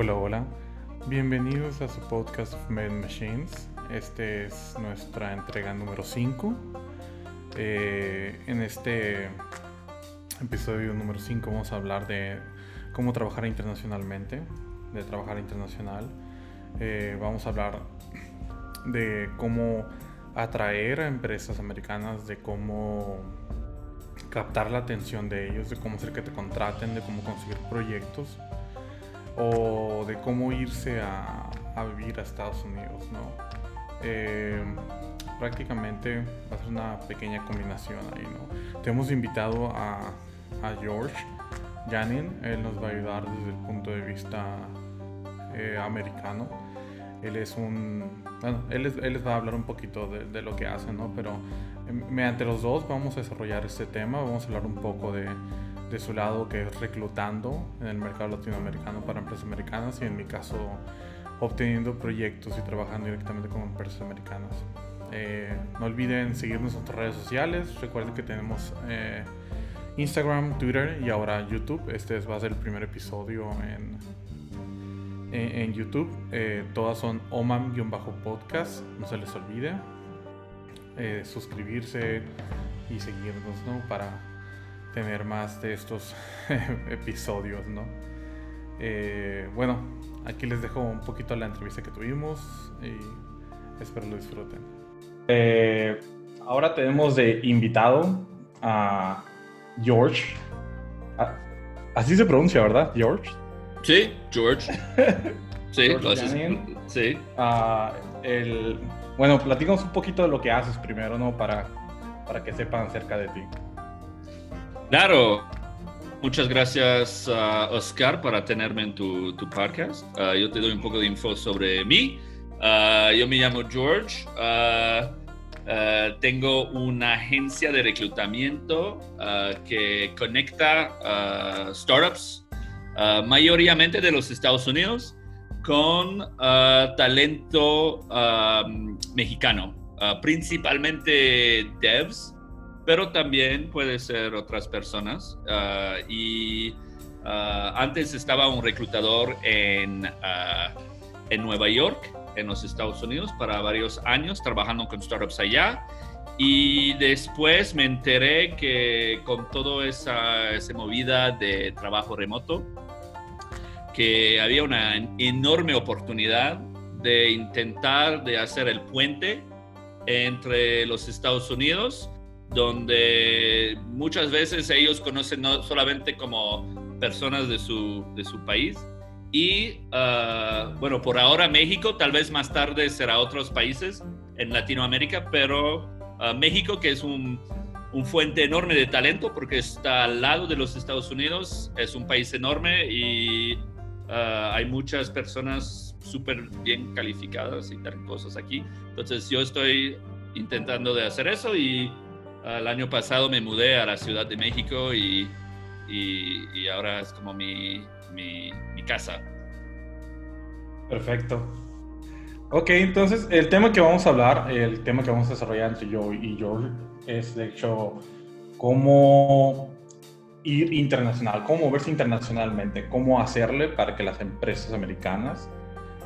Hola, hola. Bienvenidos a su podcast of Made Machines. Este es nuestra entrega número 5. Eh, en este episodio número 5 vamos a hablar de cómo trabajar internacionalmente, de trabajar internacional. Eh, vamos a hablar de cómo atraer a empresas americanas, de cómo captar la atención de ellos, de cómo hacer que te contraten, de cómo conseguir proyectos o de cómo irse a, vivir a Estados Unidos, ¿no? Eh, prácticamente va a ser una pequeña combinación ahí, ¿no? Te hemos invitado a, George Janin, él nos va a ayudar desde el punto de vista eh, americano. Él es un, bueno, él, les va a hablar un poquito de, lo que hace, ¿no? Pero em, mediante los dos vamos a desarrollar este tema, vamos a hablar un poco de de su lado que es reclutando en el mercado latinoamericano para empresas americanas y en mi caso obteniendo proyectos y trabajando directamente con empresas americanas. Eh, no olviden seguirnos en nuestras redes sociales. Recuerden que tenemos eh, Instagram, Twitter y ahora YouTube. Este va a ser el primer episodio en, en, YouTube. Eh, todas son omam-podcast. No se les olvide suscribirse y seguirnos ¿no? para tener más de estos episodios, ¿no? Eh, bueno, aquí les dejo un poquito la entrevista que tuvimos y espero lo disfruten. Eh, ahora tenemos de invitado a George. Ah, así se pronuncia, ¿verdad? George. Sí, George. sí, lo haces. Sí. Uh, el, bueno, platícanos un poquito de lo que haces primero, ¿no? Para, para que sepan acerca de ti. Claro. Muchas gracias, Oscar, para tenerme en tu, podcast. Ah, yo te doy un poco de info sobre mí. Ah, yo me llamo George. Tengo una agencia de reclutamiento que conecta startups, mayoritariamente de los Estados Unidos, con talento mexicano, principalmente devs pero también puede ser otras personas. Ah, y ah, antes estaba un reclutador en, ah, en Nueva York, en los Estados Unidos, para varios años trabajando con startups allá. Y después me enteré que con toda esa, esa movida de trabajo remoto, que había una enorme oportunidad de intentar de hacer el puente entre los Estados Unidos donde muchas veces ellos conocen no solamente como personas de su, de su país. Y ah, bueno, por ahora México, tal vez más tarde será otros países en Latinoamérica, pero ah, México, que es un, un, fuente enorme de talento porque está al lado de los Estados Unidos, es un país enorme y ah, hay muchas personas súper bien calificadas y talentosas aquí. Entonces yo estoy intentando de hacer eso y el año pasado me mudé a la Ciudad de México y, y, ahora es como mi, mi, casa. Perfecto. Ok, entonces el tema que vamos a hablar, el tema que vamos a desarrollar entre yo y George es de hecho cómo ir internacional, cómo moverse internacionalmente, cómo hacerle para que las empresas americanas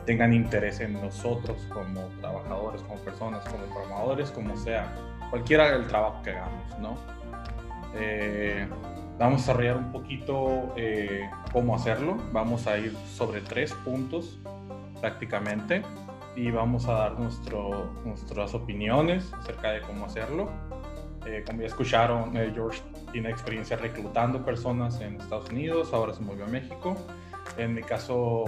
tengan interés en nosotros como trabajadores, como personas, como programadores, como sea cualquiera del trabajo que hagamos, ¿no? Eh, vamos a desarrollar un poquito eh, cómo hacerlo. Vamos a ir sobre tres puntos prácticamente y vamos a dar nuestro, nuestras opiniones acerca de cómo hacerlo. Eh, como ya escucharon, George tiene experiencia reclutando personas en Estados Unidos, ahora se movió a México. En mi caso,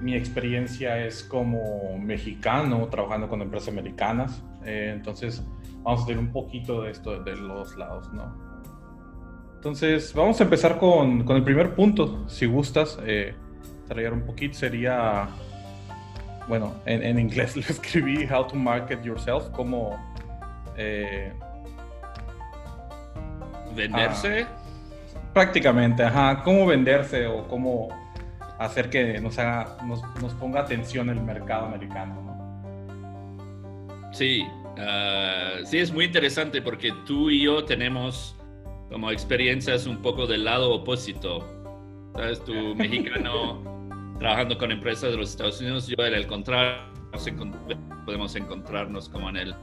mi experiencia es como mexicano, trabajando con empresas americanas. entonces, vamos a tener un poquito de esto de los lados, ¿no? Entonces, vamos a empezar con, con el primer punto. Si gustas, eh, un poquito, sería, bueno, en, en, inglés lo escribí, How to Market Yourself, como... Eh, ¿Venderse? Ah, prácticamente, ajá, cómo venderse o cómo hacer que nos, haga, nos, nos ponga atención el mercado americano, ¿no? Sí, Ah, sí, es muy interesante porque tú y yo tenemos como experiencias un poco del lado opuesto. ¿Sabes? Tú mexicano trabajando con empresas de los Estados Unidos, yo era el contrario, podemos encontrarnos como en el,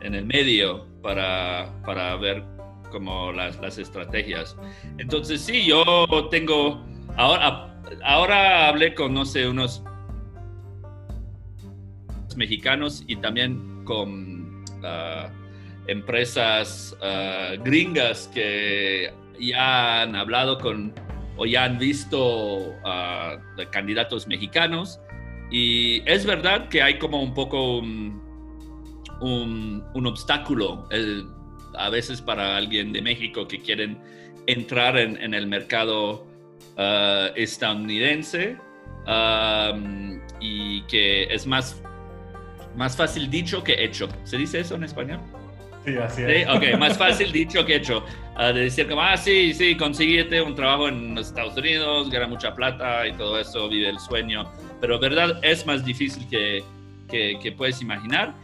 en el medio para, para ver como las, las estrategias. Entonces sí, yo tengo, ahora, ahora hablé con, no sé, unos mexicanos y también con ah, empresas ah, gringas que ya han hablado con o ya han visto uh, candidatos mexicanos. Y es verdad que hay como un poco un, obstáculo a veces para alguien de México que quieren entrar en, el mercado uh, estadounidense y que es más, más fácil dicho que hecho. ¿Se dice eso en español? Sí, así es. Ok, más fácil dicho que hecho. Uh, de decir como, ah, sí, sí, consíguete un trabajo en los Estados Unidos, gana mucha plata y todo eso, vive el sueño. Pero verdad es más difícil que, que, que puedes imaginar.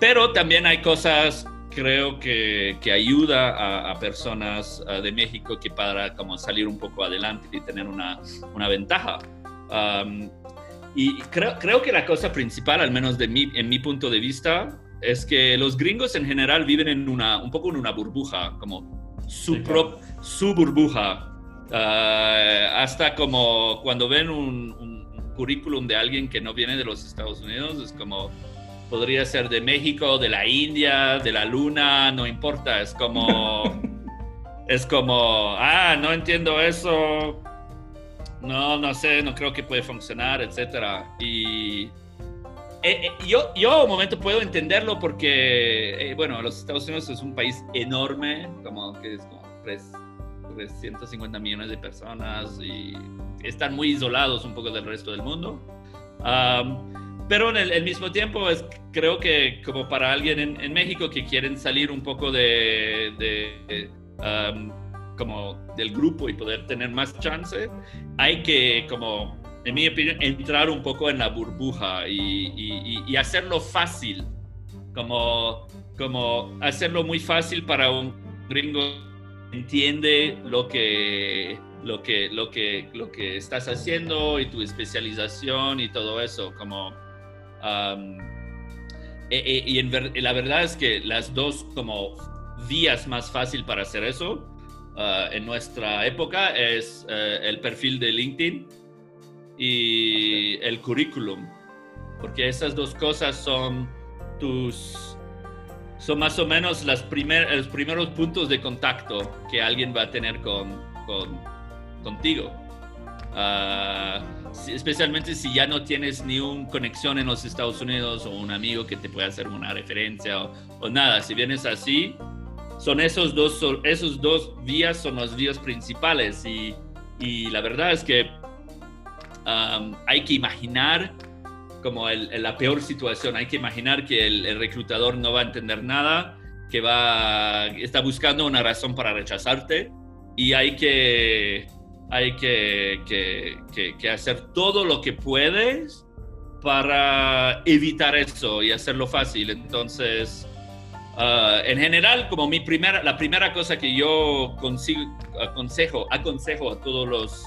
Pero también hay cosas, creo que, que ayuda a, a personas uh, de México que para como salir un poco adelante y tener una, una ventaja. Um, y creo, creo que la cosa principal, al menos de mi, en mi punto de vista, es que los gringos en general viven en una, un poco en una burbuja, como su, su burbuja. Ah, hasta como cuando ven un, un, currículum de alguien que no viene de los Estados Unidos, es como, podría ser de México, de la India, de la Luna, no importa, es como, es como, ah, no entiendo eso, no, no sé, no creo que puede funcionar, etcétera. Y eh, eh, yo, yo un momento puedo entenderlo porque, eh, bueno, los Estados Unidos es un país enorme, como que es como 350 millones de personas y están muy isolados un poco del resto del mundo. pero en el, mismo tiempo es, creo que como para alguien en, México que quieren salir un poco de como del grupo y poder tener más chance, hay que como en mi opinión, entrar un poco en la burbuja y, hacerlo fácil, como, como hacerlo muy fácil para un gringo que entiende lo que, lo que, lo que, lo que estás haciendo y tu especialización y todo eso, como... E, e, y en la verdad es que las dos como vías más fácil para hacer eso uh, en nuestra época es uh, el perfil de LinkedIn y el currículum, porque esas dos cosas son tus son más o menos las primer, los primeros puntos de contacto que alguien va a tener con, con contigo. Uh, especialmente si ya no tienes ni una conexión en los Estados Unidos o un amigo que te pueda hacer una referencia o, o nada. Si vienes así, son esos dos, esos dos vías son las vías principales. Y, y la verdad es que hay que imaginar como la peor situación, hay que imaginar que el, reclutador no va a entender nada, que va, está buscando una razón para rechazarte. Y hay que, hay que, que, hacer todo lo que puedes para evitar eso y hacerlo fácil. Entonces, ah, en general, como mi primera, la primera cosa que yo consigo, aconsejo, aconsejo a todos los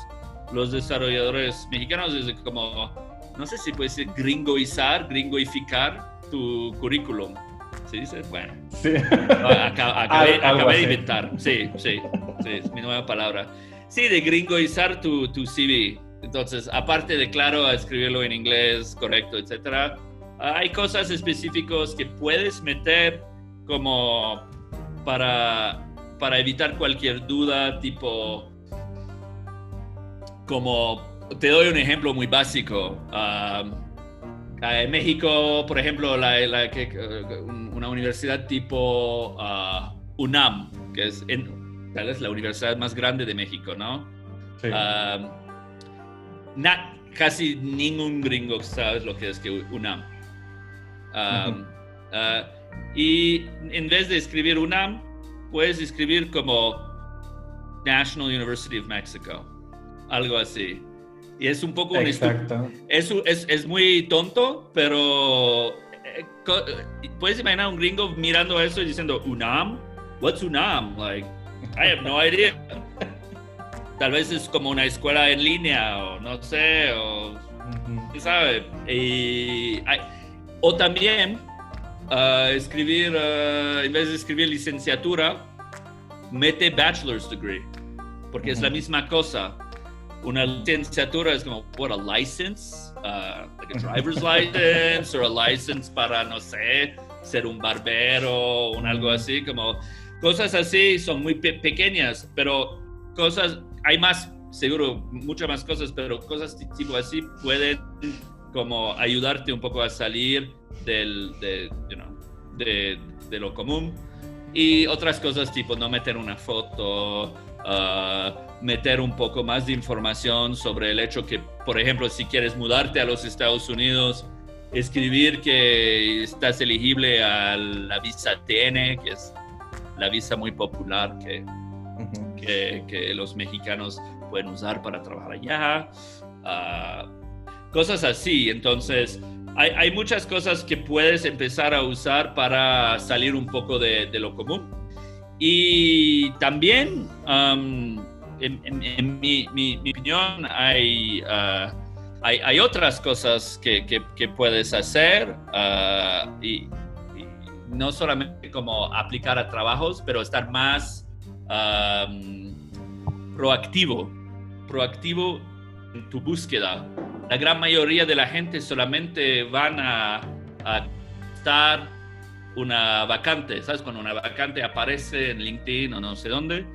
los desarrolladores mexicanos es como, no sé si puede ser gringoizar, gringoificar tu currículum. ¿Se dice? Bueno. Sí. Acabé, de inventar. Sí, sí, sí, es mi nueva palabra. Sí, de gringoizar tu, tu CV. Entonces, aparte de, claro, escribirlo en inglés correcto, etcétera, hay cosas específicas que puedes meter como para, para evitar cualquier duda, tipo como te doy un ejemplo muy básico. Um, en México, por ejemplo, la, una universidad tipo uh, UNAM, que es tal vez la universidad más grande de México, ¿no? Casi ningún gringo sabe lo que es que UNAM. Y en vez de escribir UNAM, puedes escribir como National University of Mexico algo así. Y es un poco Exacto. Es, es, es, muy tonto, pero eh, eh, puedes imaginar un gringo mirando eso y diciendo, UNAM? What's UNAM? Like, I have no idea. Tal vez es como una escuela en línea o no sé, o sabe. o también uh, escribir, uh, en vez de escribir licenciatura, mete bachelor's degree, porque es la misma cosa. Una licenciatura es como, what, a license? Uh, like a driver's license, or a license para, no sé, ser un barbero, o algo así, como cosas así son muy pequeñas, pero cosas, hay más, seguro, muchas más cosas, pero cosas tipo así pueden como ayudarte un poco a salir del, de, de, lo común. Y otras cosas tipo no meter una foto, uh, meter un poco más de información sobre el hecho que, por ejemplo, si quieres mudarte a los Estados Unidos, escribir que estás elegible a la visa TN, que es la visa muy popular que, que, los mexicanos pueden usar para trabajar allá. Uh, cosas así. Entonces, hay, muchas cosas que puedes empezar a usar para salir un poco de, lo común. Y también, um, en, mi, opinión, hay, uh, hay, otras cosas que, que, puedes hacer uh, y, no solamente como aplicar a trabajos, pero estar más um, proactivo, proactivo en tu búsqueda la gran mayoría de la gente solamente van a, estar una vacante, ¿sabes? Cuando una vacante aparece en LinkedIn o no sé dónde,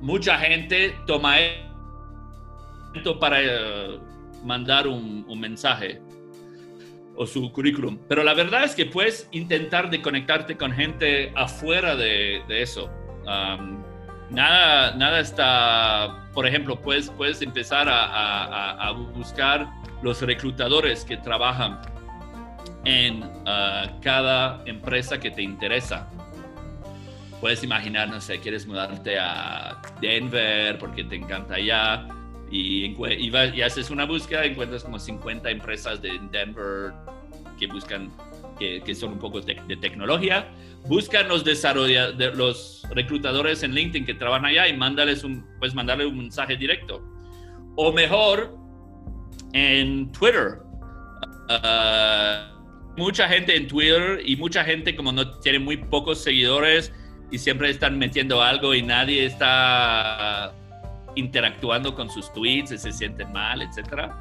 mucha gente toma esto para eh, mandar un, mensaje o su currículum. Pero la verdad es que puedes intentar de conectarte con gente afuera de, eso. Nada, nada está por ejemplo, puedes, puedes empezar a, buscar los reclutadores que trabajan en uh, cada empresa que te interesa. Puedes imaginar, no sé, quieres mudarte a Denver porque te encanta allá y, y, haces una búsqueda, encuentras como 50 empresas de Denver que buscan, que, que son un poco de tecnología los desarrolladores, los reclutadores en LinkedIn que trabajan allá y mándales un, pues mandarle un mensaje directo. O mejor, en Twitter. Ah, mucha gente en Twitter y mucha gente como no tiene muy pocos seguidores y siempre están metiendo algo y nadie está interactuando con sus tweets se sienten mal, etc.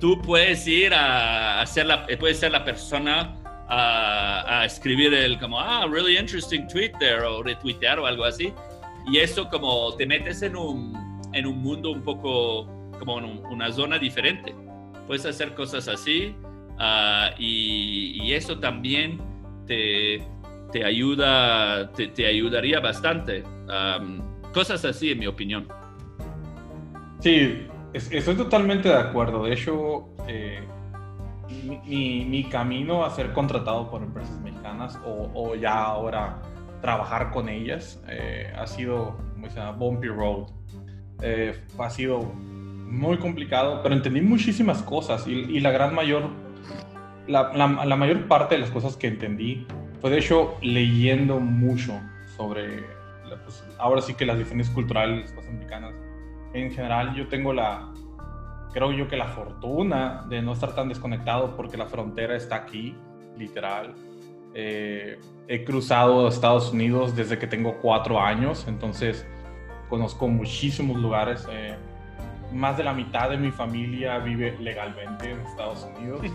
Tú puedes ir a hacer la, puedes ser la persona a, escribir el como, ah, really interesting tweet there, o retuitear o algo así. Y eso como te metes en un, en un mundo un poco, como en una zona diferente. Puedes hacer cosas así ah, y, eso también te, te ayuda, te, ayudaría bastante. cosas así, en mi opinión. Sí, estoy totalmente de acuerdo. De hecho, eh, mi, mi, camino a ser contratado por empresas mexicanas o, ya ahora trabajar con ellas eh, ha sido, como se llama, bumpy road. Eh, ha sido muy complicado, pero entendí muchísimas cosas y, y la gran mayor, la, la, mayor parte de las cosas que entendí fue de hecho leyendo mucho sobre, pues, ahora sí que las diferencias culturales las mexicanas. En general yo tengo la, creo yo que la fortuna de no estar tan desconectado porque la frontera está aquí, literal. Eh, he cruzado Estados Unidos desde que tengo cuatro años, entonces conozco muchísimos lugares. Eh, más de la mitad de mi familia vive legalmente en Estados Unidos.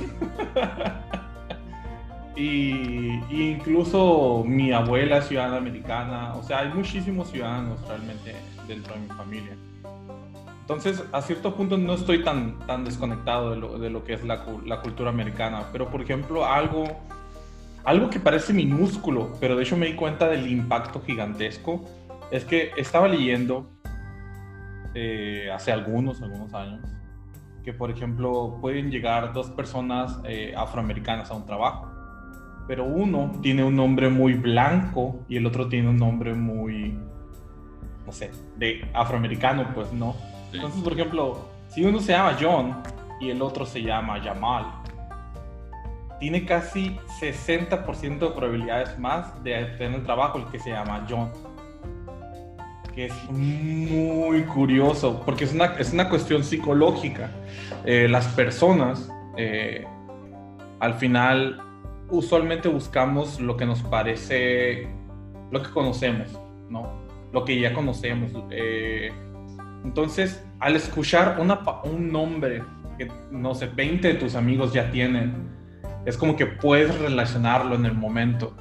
y, incluso mi abuela es ciudadana americana. O sea, hay muchísimos ciudadanos realmente dentro de mi familia. Entonces, a cierto punto no estoy tan, tan desconectado de lo, de lo que es la, la, cultura americana, pero por ejemplo, algo, algo que parece minúsculo, pero de hecho me di cuenta del impacto gigantesco, es que estaba leyendo eh, hace algunos, algunos años, que por ejemplo pueden llegar dos personas eh, afroamericanas a un trabajo, pero uno tiene un nombre muy blanco y el otro tiene un nombre muy, no sé, de afroamericano, pues no entonces, por ejemplo, si uno se llama John y el otro se llama Jamal, tiene casi 60% de probabilidades más de tener trabajo el que se llama John. Que es muy curioso, porque es una, es una cuestión psicológica. Eh, las personas Eh, al final, usualmente buscamos lo que nos parece, lo que conocemos, ¿no? Lo que ya conocemos. Eh, entonces, al escuchar un nombre que, no sé, 20 de tus amigos ya tienen, es como que puedes relacionarlo en el momento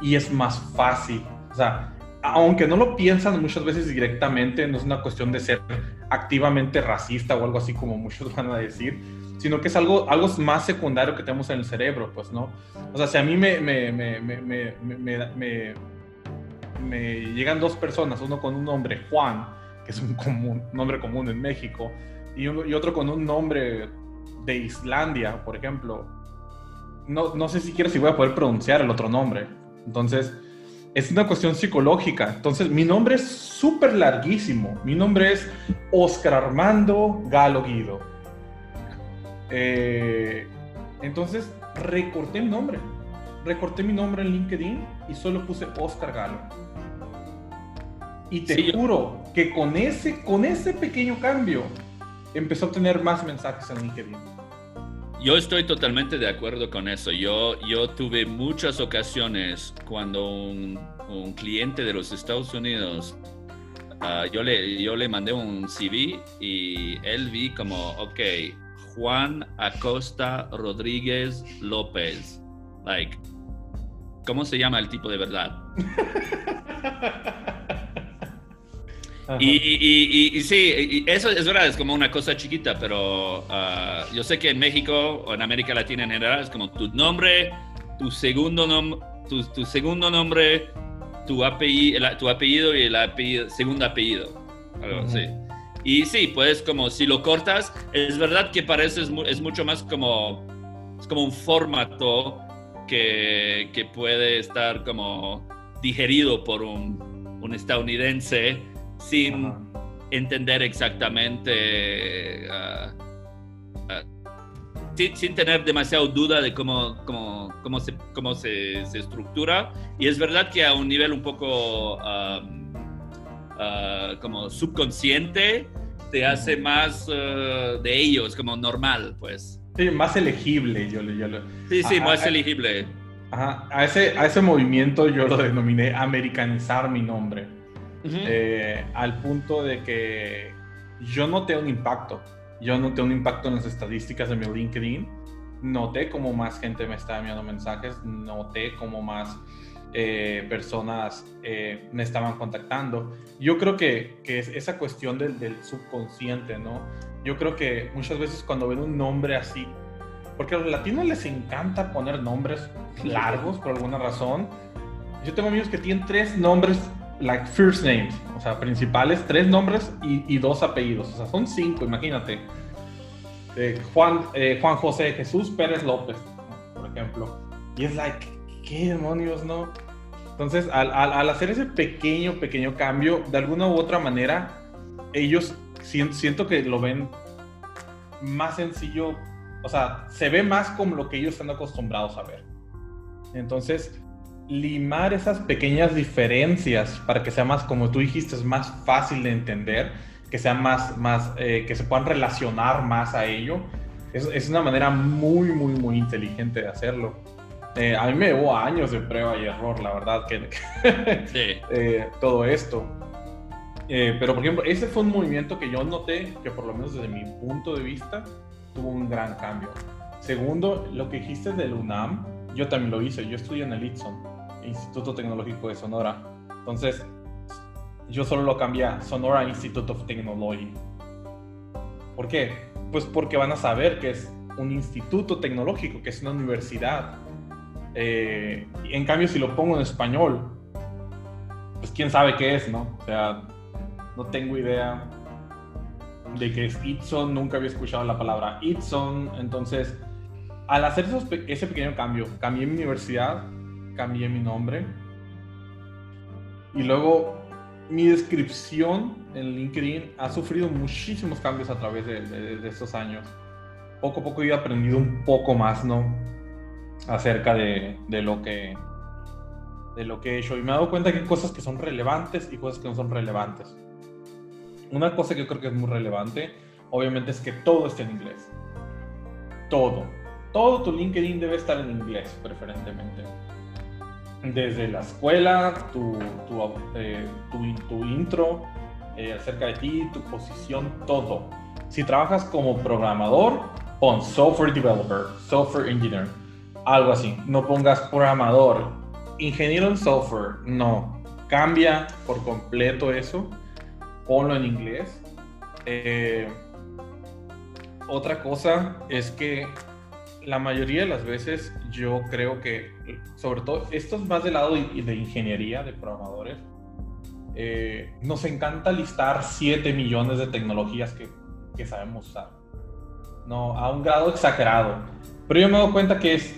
y es más fácil. O sea, aunque no lo piensan muchas veces directamente, no es una cuestión de ser activamente racista o algo así como muchos van a decir, sino que es algo, algo más secundario que tenemos en el cerebro, pues, ¿no? O sea, si a mí me, me, me, me, me llegan dos personas, uno con un nombre Juan, es un nombre común en México, y, y otro con un nombre de Islandia, por ejemplo, no, no sé siquiera si voy a poder pronunciar el otro nombre. Entonces, es una cuestión psicológica. Entonces, mi nombre es súper larguísimo. Mi nombre es Oscar Armando Galo Guido. Eh, entonces, recorté mi nombre. Recorté mi nombre en LinkedIn y solo puse Oscar Galo. Y te juro que con ese, con ese pequeño cambio empezó a obtener más mensajes en LinkedIn. Yo estoy totalmente de acuerdo con eso. Yo, yo tuve muchas ocasiones cuando un, un cliente de los Estados Unidos, uh, yo, le, yo le mandé un CV y él vi como, ok, Juan Acosta Rodríguez López. Like, ¿cómo se llama el tipo de verdad? Y, sí, eso es verdad, es como una cosa chiquita, pero ah, yo sé que en México o en América Latina en general es como tu nombre, tu segundo, nom tu, segundo nombre, tu apellido, tu apellido y el apellido, segundo apellido. Y sí, pues como si lo cortas, es verdad que parece es, mucho más como, es como un formato que, que puede estar como digerido por un, un estadounidense sin entender exactamente, ah, ah, sin, tener demasiado duda de cómo, cómo, cómo, se, cómo se, se, estructura. Y es verdad que a un nivel un poco ah, como subconsciente te hace más de ellos, como normal, pues. Sí, más elegible, yo, yo Sí, sí, más elegible. Ajá. A, ese, a ese movimiento yo lo denominé americanizar mi nombre. Eh, al punto de que yo noté un impacto. Yo noté un impacto en las estadísticas de mi LinkedIn. Noté cómo más gente me estaba enviando mensajes. Noté cómo más eh, personas eh, me estaban contactando. Yo creo que, es esa cuestión del, del, subconsciente, ¿no? Yo creo que muchas veces cuando ven un nombre así, porque a los latinos les encanta poner nombres largos por alguna razón. Yo tengo amigos que tienen tres nombres like first names, o sea, principales, tres nombres y, dos apellidos, o sea, son cinco, imagínate. Eh, Juan, eh, Juan José Jesús Pérez López, por ejemplo. Y es like, ¿qué demonios, no? Entonces, al, al, hacer ese pequeño, pequeño cambio, de alguna u otra manera, ellos siento que lo ven más sencillo, o sea, se ve más como lo que ellos están acostumbrados a ver. Entonces, limar esas pequeñas diferencias para que sea más, como tú dijiste, es más fácil de entender, que sea más, más eh, que se puedan relacionar más a ello. Es, es, una manera muy, muy, muy inteligente de hacerlo. Eh, a mí me llevó años de prueba y error, la verdad, que, eh, todo esto. pero, por ejemplo, ese fue un movimiento que yo noté que, por lo menos desde mi punto de vista, tuvo un gran cambio. Segundo, lo que dijiste del UNAM, yo también lo hice. Yo estudié en el ITSON Instituto Tecnológico de Sonora. Entonces, yo solo lo cambié a Sonora Institute of Technology. ¿Por qué? Pues porque van a saber que es un instituto tecnológico, que es una universidad. Eh, en cambio, si lo pongo en español, pues quién sabe qué es, ¿no? O sea, no tengo idea de qué es Itson, nunca había escuchado la palabra Itson, entonces, al hacer ese pequeño cambio, cambié mi universidad cambié mi nombre. Y luego mi descripción en LinkedIn ha sufrido muchísimos cambios a través de, estos años. Poco a poco he aprendido un poco más, ¿no? Acerca de, lo que de lo que he hecho y me he dado cuenta que hay cosas que son relevantes y cosas que no son relevantes. Una cosa que yo creo que es muy relevante, obviamente, es que todo esté en inglés. todo. Todo tu LinkedIn debe estar en inglés, preferentemente. Desde la escuela, tu, tu, eh, tu, intro eh, acerca de ti, tu posición, todo. Si trabajas como programador, pon software developer, software engineer, algo así. No pongas programador, ingeniero en software, no. Cambia por completo eso, ponlo en inglés. Eh, otra cosa es que la mayoría de las veces yo creo que, sobre todo, esto es más del lado de, ingeniería, de programadores, eh, nos encanta listar 7 millones de tecnologías que, sabemos usar. No, a un grado exagerado. Pero yo me doy cuenta que es,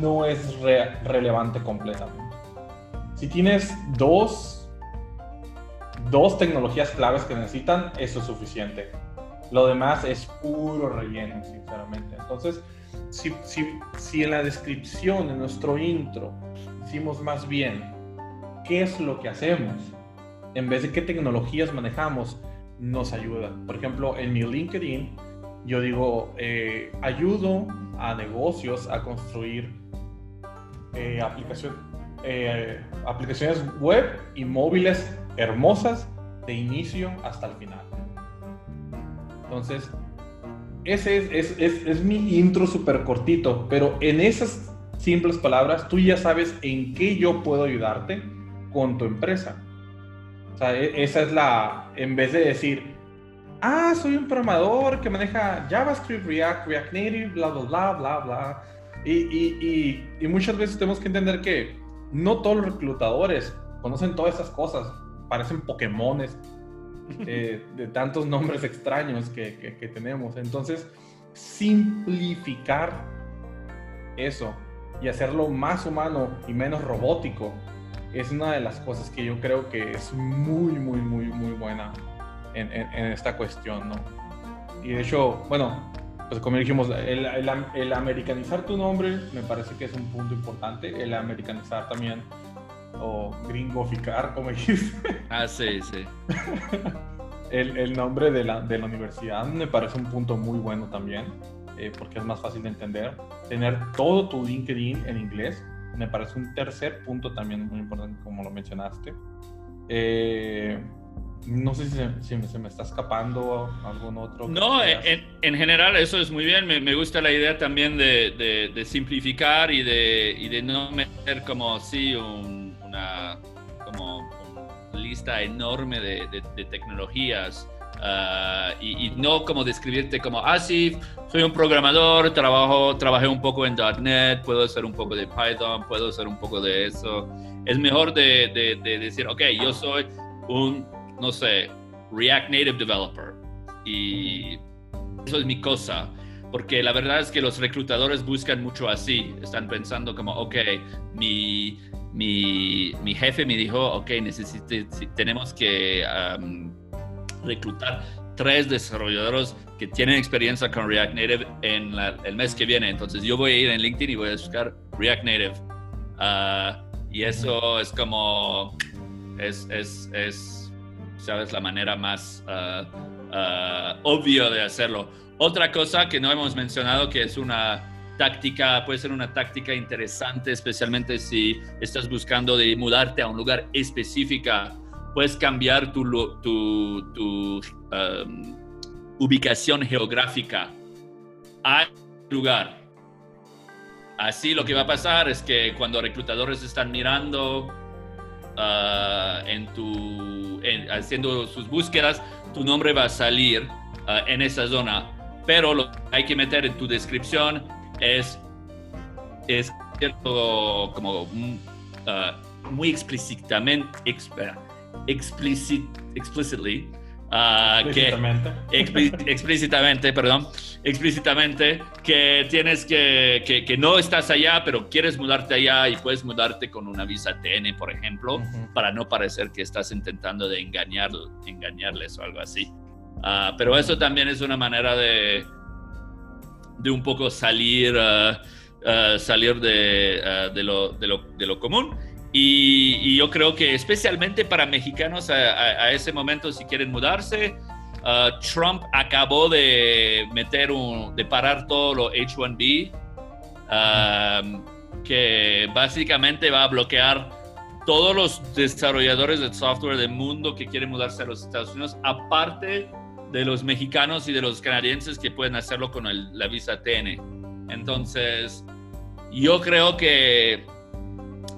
no es relevante completamente. Si tienes dos, dos tecnologías claves que necesitan, eso es suficiente. Lo demás es puro relleno, sinceramente. Entonces, si, en la descripción, en nuestro intro, decimos más bien qué es lo que hacemos, en vez de qué tecnologías manejamos, nos ayuda. Por ejemplo, en mi LinkedIn, yo digo, eh, ayudo a negocios a construir eh, eh, aplicaciones web y móviles hermosas de inicio hasta el final. Entonces, ese es, es, es, mi intro súper cortito, pero en esas simples palabras tú ya sabes en qué yo puedo ayudarte con tu empresa. O sea, e, esa es la, en vez de decir, ah, soy un programador que maneja JavaScript, React, React Native, bla, bla, bla, bla, bla. Y, y, y, y muchas veces tenemos que entender que no todos los reclutadores conocen todas esas cosas, parecen Pokémones eh, de tantos nombres extraños que, que, tenemos. Entonces, simplificar eso y hacerlo más humano y menos robótico es una de las cosas que yo creo que es muy, muy, muy, muy buena en, en, esta cuestión, ¿no? Y de hecho, bueno, pues como dijimos, el, el, el, americanizar tu nombre me parece que es un punto importante, el americanizar también o gringoficar, como dijiste. Ah, sí, sí. el, el, nombre de la, de la, universidad me parece un punto muy bueno también, eh, porque es más fácil de entender. Tener todo tu LinkedIn en inglés me parece un tercer punto también muy importante, como lo mencionaste. Eh, no sé si, se, se, me está escapando algún otro. No, en, en, general eso es muy bien. Me, me gusta la idea también de, de, de, simplificar y de, y de no meter como sí un, lista enorme de, de tecnologías. Uh, y, y, no como describirte como, ah, soy un programador, trabajo, trabajé un poco en .NET, puedo hacer un poco de Python, puedo hacer un poco de eso. Es mejor de, de decir, ok, yo soy un no sé, React Native Developer. Y eso es mi cosa. Porque la verdad es que los reclutadores buscan mucho así. Están pensando como, ok, mi, mi, mi jefe me dijo, ok, necesite, tenemos que reclutar tres desarrolladores que tienen experiencia con React Native en el mes que viene. Entonces yo voy a ir en LinkedIn y voy a buscar React Native. Ah, y eso es como, es, es, es ¿sabes? La manera más uh, uh, obvia de hacerlo. Otra cosa que no hemos mencionado, que es una táctica, puede ser una táctica interesante, especialmente si estás buscando de mudarte a un lugar específico, puedes cambiar tu, tu, tu um, ubicación geográfica al lugar. Así lo que va a pasar es que cuando reclutadores están mirando uh, en tu haciendo sus búsquedas, tu nombre va a salir ah, en esa zona. Pero lo que hay que meter en tu descripción es, es como mm, ah, muy explícitamente, explicit, explicitly, uh, explícitamente. Que, explícitamente, perdón, explícitamente que tienes que, que, que, no estás allá, pero quieres mudarte allá y puedes mudarte con una visa TN, por ejemplo, para no parecer que estás intentando de engañar, engañarles o algo así. Uh, pero eso también es una manera de, de un poco salir, uh, salir de, de, lo, de, lo, de lo común. Y, yo creo que especialmente para mexicanos a, ese momento, si quieren mudarse, Trump acabó de meter un, de parar todo lo H1B, um, que básicamente va a bloquear todos los desarrolladores de software del mundo que quieren mudarse a los Estados Unidos, aparte de los mexicanos y de los canadienses que pueden hacerlo con la visa TN. Entonces, yo creo que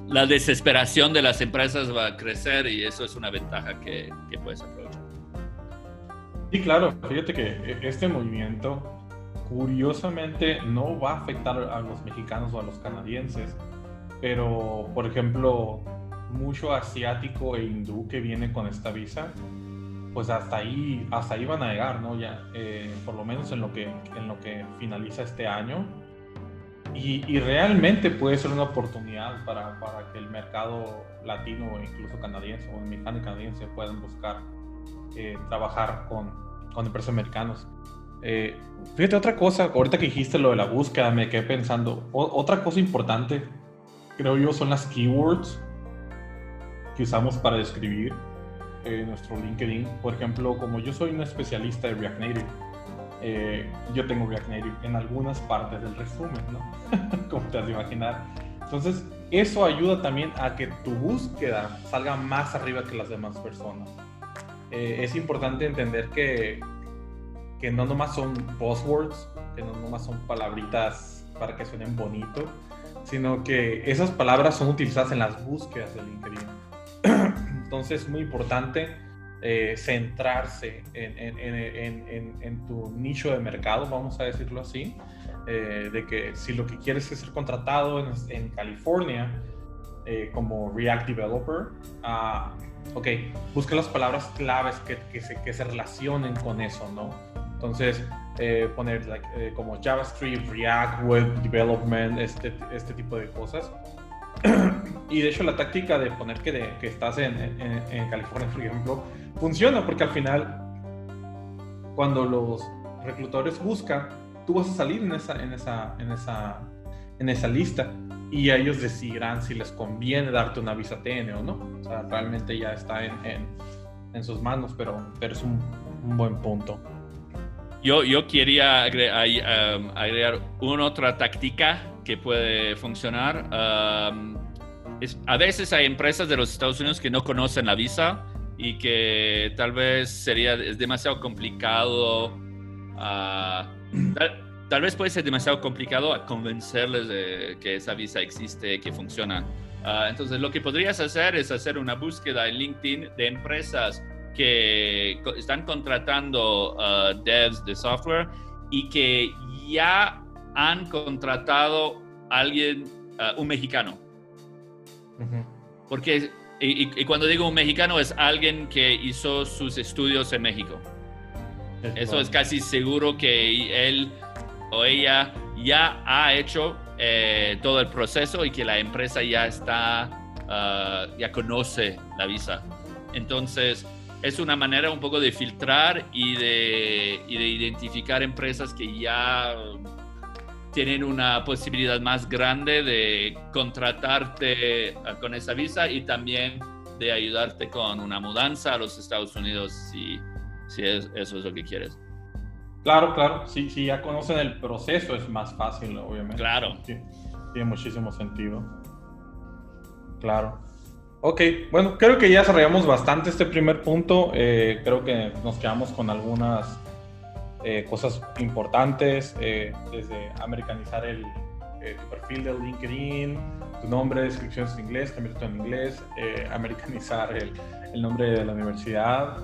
la desesperación de las empresas va a crecer y eso es una ventaja que, que puedes aprovechar. Sí, claro. Fíjate que e, este movimiento curiosamente no va a afectar a los mexicanos o a los canadienses, pero por ejemplo, mucho asiático e hindú que viene con esta visa, pues hasta ahí, hasta ahí van a llegar, ¿no? Ya, eh, por lo menos en lo que, en lo que finaliza este año y, realmente puede ser una oportunidad para, para, que el mercado latino o incluso canadiense o mexicano y canadiense puedan buscar eh, trabajar con, con, empresas americanas. Eh, fíjate otra cosa, ahorita que dijiste lo de la búsqueda, me quedé pensando, otra cosa importante, creo yo, son las keywords que usamos para describir eh, nuestro LinkedIn. Por ejemplo, como yo soy un especialista de React Native, eh, yo tengo React Native en algunas partes del resumen, ¿no? Como te has de imaginar. Entonces, eso ayuda también a que tu búsqueda salga más arriba que las demás personas. Eh, es importante entender que, que no nomás son buzzwords, que no nomás son palabritas para que suenen bonito, sino que esas palabras son utilizadas en las búsquedas de LinkedIn. Entonces, es muy importante eh, centrarse en, tu nicho de mercado, vamos a decirlo así, eh, de que si lo que quieres es ser contratado en, California eh, como React Developer, uh, ok, busca las palabras claves que, se, que se relacionen con eso, ¿no? Entonces, poner como JavaScript, React, Web Development, este, este tipo de cosas. Y de hecho la táctica de poner que, que estás en, en, California, por ejemplo, funciona porque al final, cuando los reclutadores buscan, tú vas a salir en esa, en esa, en esa, en esa lista y ellos decidirán si les conviene darte una visa TN o no. O sea, realmente ya está en, en, sus manos, pero, pero es un, un buen punto. Yo, yo quería agregar, agregar una otra táctica que puede funcionar. Um, es, a veces hay empresas de los Estados Unidos que no conocen la visa y que tal vez sería es demasiado complicado. Uh, tal, vez puede ser demasiado complicado a convencerles de que esa visa existe, que funciona. Uh, entonces, lo que podrías hacer es hacer una búsqueda en LinkedIn de empresas que están contratando uh, devs de software y que ya han contratado a alguien, uh, un mexicano. Porque, y, cuando digo un mexicano, es alguien que hizo sus estudios en México. Eso es casi seguro que él o ella ya ha hecho eh, todo el proceso y que la empresa ya está, uh, ya conoce la visa. Entonces, es una manera un poco de filtrar y de, y de identificar empresas que ya tienen una posibilidad más grande de contratarte eh, con esa visa y también de ayudarte con una mudanza a los Estados Unidos si, si es, eso es lo que quieres. Claro, claro. Si, si ya conocen el proceso es más fácil, obviamente. Claro. tiene muchísimo sentido. Claro. Ok, bueno, creo que ya desarrollamos bastante este primer punto. Eh, creo que nos quedamos con algunas eh, cosas importantes, eh, desde americanizar el, eh, perfil de LinkedIn, tu nombre, descripciones en inglés, cambiarlo en inglés, americanizar el, el, nombre de la universidad,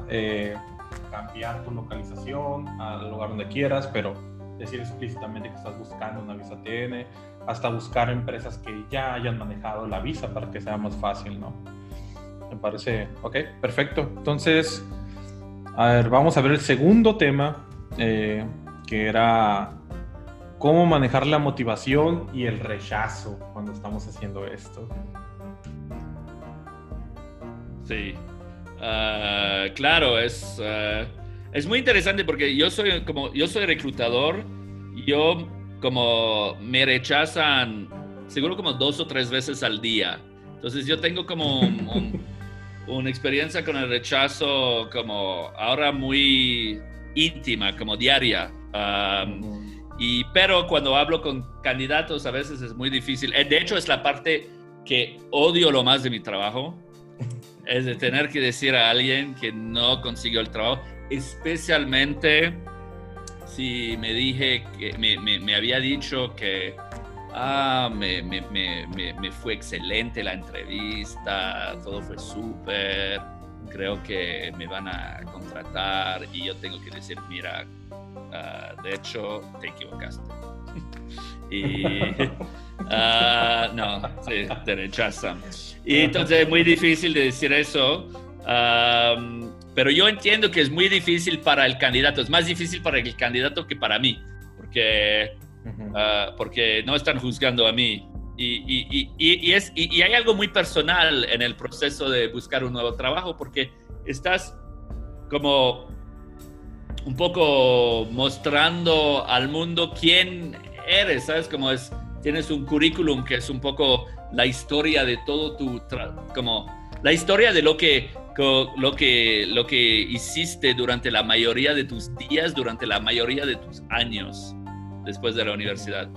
cambiar tu localización al lugar donde quieras, pero decir explícitamente que estás buscando una visa TN, hasta buscar empresas que ya hayan manejado la visa para que sea más fácil, ¿no? Me parece, ok, perfecto. Entonces, a ver, vamos a ver el segundo tema eh, que era cómo manejar la motivación y el rechazo cuando estamos haciendo esto. Sí, ah, claro, es, ah, es muy interesante porque yo soy como yo soy reclutador, yo como me rechazan seguro como dos o tres veces al día. Entonces yo tengo como un una experiencia con el rechazo como ahora muy íntima, como diaria. y, pero cuando hablo con candidatos a veces es muy difícil. Eh, de hecho, es la parte que odio lo más de mi trabajo. Es de tener que decir a alguien que no consiguió el trabajo, especialmente si me dije que me, me había dicho que ah, me, me, me, fue excelente la entrevista, todo fue súper, creo que me van a contratar y yo tengo que decir, mira, ah, de hecho, te equivocaste. y uh, no, sí, te rechazan. Y entonces es muy difícil de decir eso. pero yo entiendo que es muy difícil para el candidato, es más difícil para el candidato que para mí, porque Ah, porque no están juzgando a mí. Y, y, es, y, hay algo muy personal en el proceso de buscar un nuevo trabajo, porque estás como un poco mostrando al mundo quién eres, ¿sabes? Como es, tienes un currículum que es un poco la historia de todo tu, como la historia de lo que, lo que, lo que hiciste durante la mayoría de tus días, durante la mayoría de tus años después de la universidad.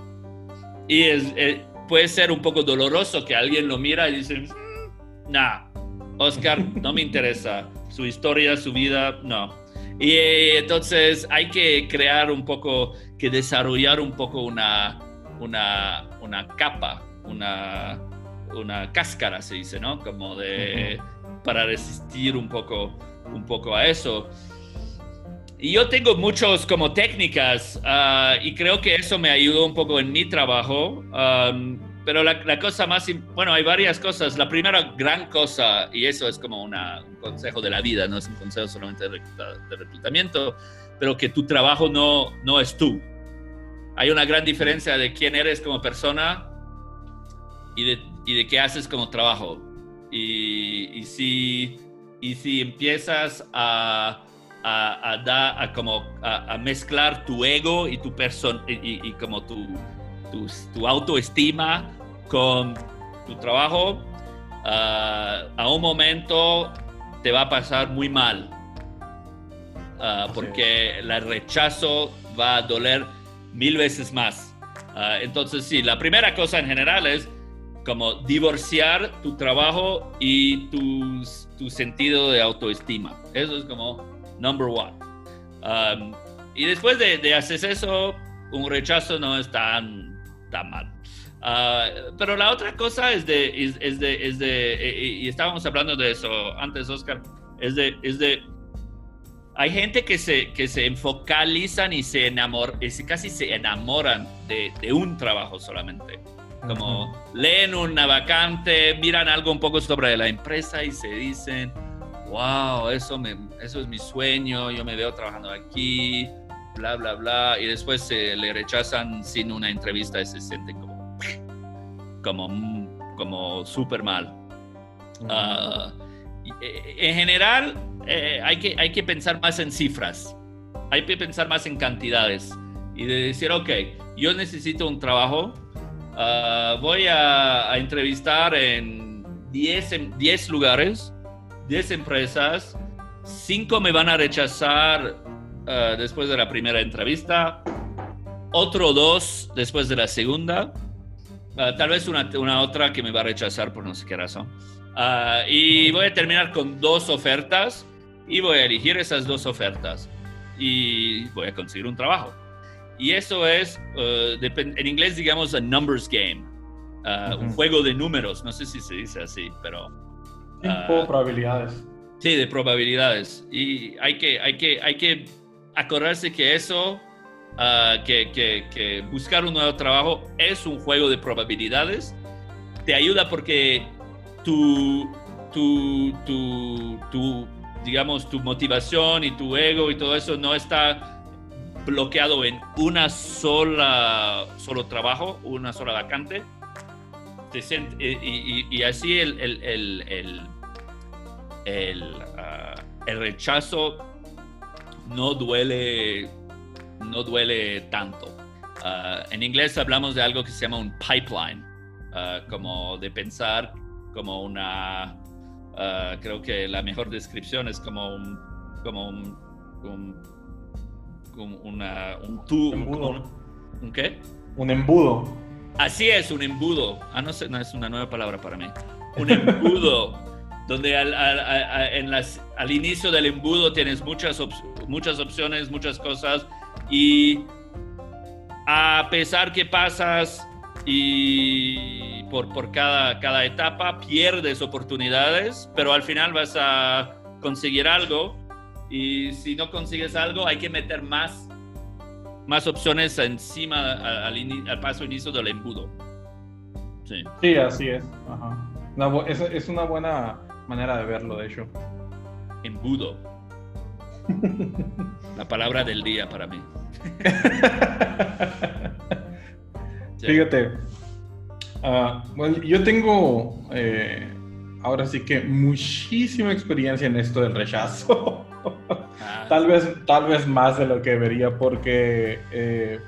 Y es, eh, puede ser un poco doloroso que alguien lo mira y dice, mm, nah, Oscar no me interesa, su historia, su vida, no. Y eh, entonces hay que crear un poco, que desarrollar un poco una, una, una capa, una, una cáscara, se dice, ¿no? Como de, para resistir un poco, un poco a eso. Y yo tengo muchos como técnicas ah, y creo que eso me ayudó un poco en mi trabajo. pero la, cosa más, bueno, hay varias cosas. La primera gran cosa, y eso es como un consejo de la vida, no es un consejo solamente de, reclutamiento, pero que tu trabajo no, no es tú. Hay una gran diferencia de quién eres como persona y de, y de qué haces como trabajo. Y, y, si, y si empiezas a a, a, como a, mezclar tu ego y tu persona y, como tu, tu, autoestima con tu trabajo, a un momento te va a pasar muy mal. porque el rechazo va a doler mil veces más. entonces, sí, la primera cosa en general es como divorciar tu trabajo y tu, tu sentido de autoestima. Eso es como number one. Um, y después de, hacer eso, un rechazo no es tan, tan mal. Uh, pero la otra cosa es de, es, de, es de y estábamos hablando de eso antes, Oscar, es de, es de hay gente que se, que se enfocalizan y se enamoran, casi se enamoran de, de un trabajo solamente. Como leen una vacante, miran algo un poco sobre la empresa y se dicen, wow, eso, me, eso es mi sueño, yo me veo trabajando aquí, bla, bla, bla, y después se le rechazan sin una entrevista y se siente como, como, como súper mal. Eh, en general, eh, hay, que, hay que pensar más en cifras, hay que pensar más en cantidades y de decir, ok, yo necesito un trabajo, ah, voy a, a, entrevistar en 10, 10 lugares 10 empresas, 5 me van a rechazar eh, después de la primera entrevista, otro dos después de la segunda, eh, tal vez una, una, otra que me va a rechazar por no sé qué razón. Eh, y voy a terminar con dos ofertas y voy a elegir esas dos ofertas y voy a conseguir un trabajo. Y eso es, en inglés digamos, a numbers game, un juego de números, no sé si se dice así, pero Tipo probabilidades. Sí, de probabilidades. Y hay que, hay que, hay que acordarse que eso, ah, que, que, que, buscar un nuevo trabajo es un juego de probabilidades. Te ayuda porque tu, tu, tu, tu, digamos, tu motivación y tu ego y todo eso no está bloqueado en una sola, solo trabajo, una sola vacante. y, y, así el, el, el, Ah, el, rechazo no duele, no duele tanto. Ah, en inglés hablamos de algo que se llama un pipeline, ah, como de pensar como una, Ah, creo que la mejor descripción es como un, como un, un, una, un tubo. ¿Un, ¿Un qué? Un embudo. Así es, un embudo. Ah, no sé, no es una nueva palabra para mí. Un embudo, donde al, al, al inicio del embudo tienes muchas, muchas opciones, muchas cosas, y a pesar que pasas y por, por cada, cada etapa pierdes oportunidades, pero al final vas a conseguir algo y si no consigues algo hay que meter más, más opciones encima al, paso inicio del embudo. Sí, sí así es. es. una buena manera de verlo, de hecho. Embudo. La palabra del día para mí. Fíjate, ah, bueno, yo tengo eh, ahora sí que muchísima experiencia en esto del rechazo. Ah. tal, vez, tal vez más de lo que debería porque, eh,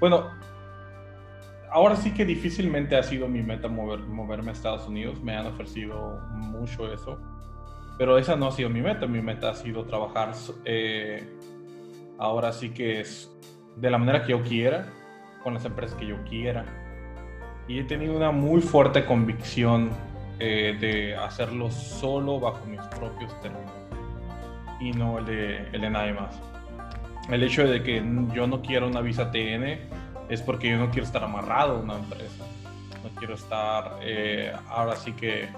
bueno, ahora sí que difícilmente ha sido mi meta mover, moverme a Estados Unidos. Me han ofrecido mucho eso. Pero esa no ha sido mi meta. Mi meta ha sido trabajar eh, ahora sí que es de la manera que yo quiera con las empresas que yo quiera. Y he tenido una muy fuerte convicción eh, de hacerlo solo bajo mis propios términos y no el de, el de nadie más. El hecho de que yo no quiero una visa TN es porque yo no quiero estar amarrado a una empresa. No quiero estar eh, ahora sí que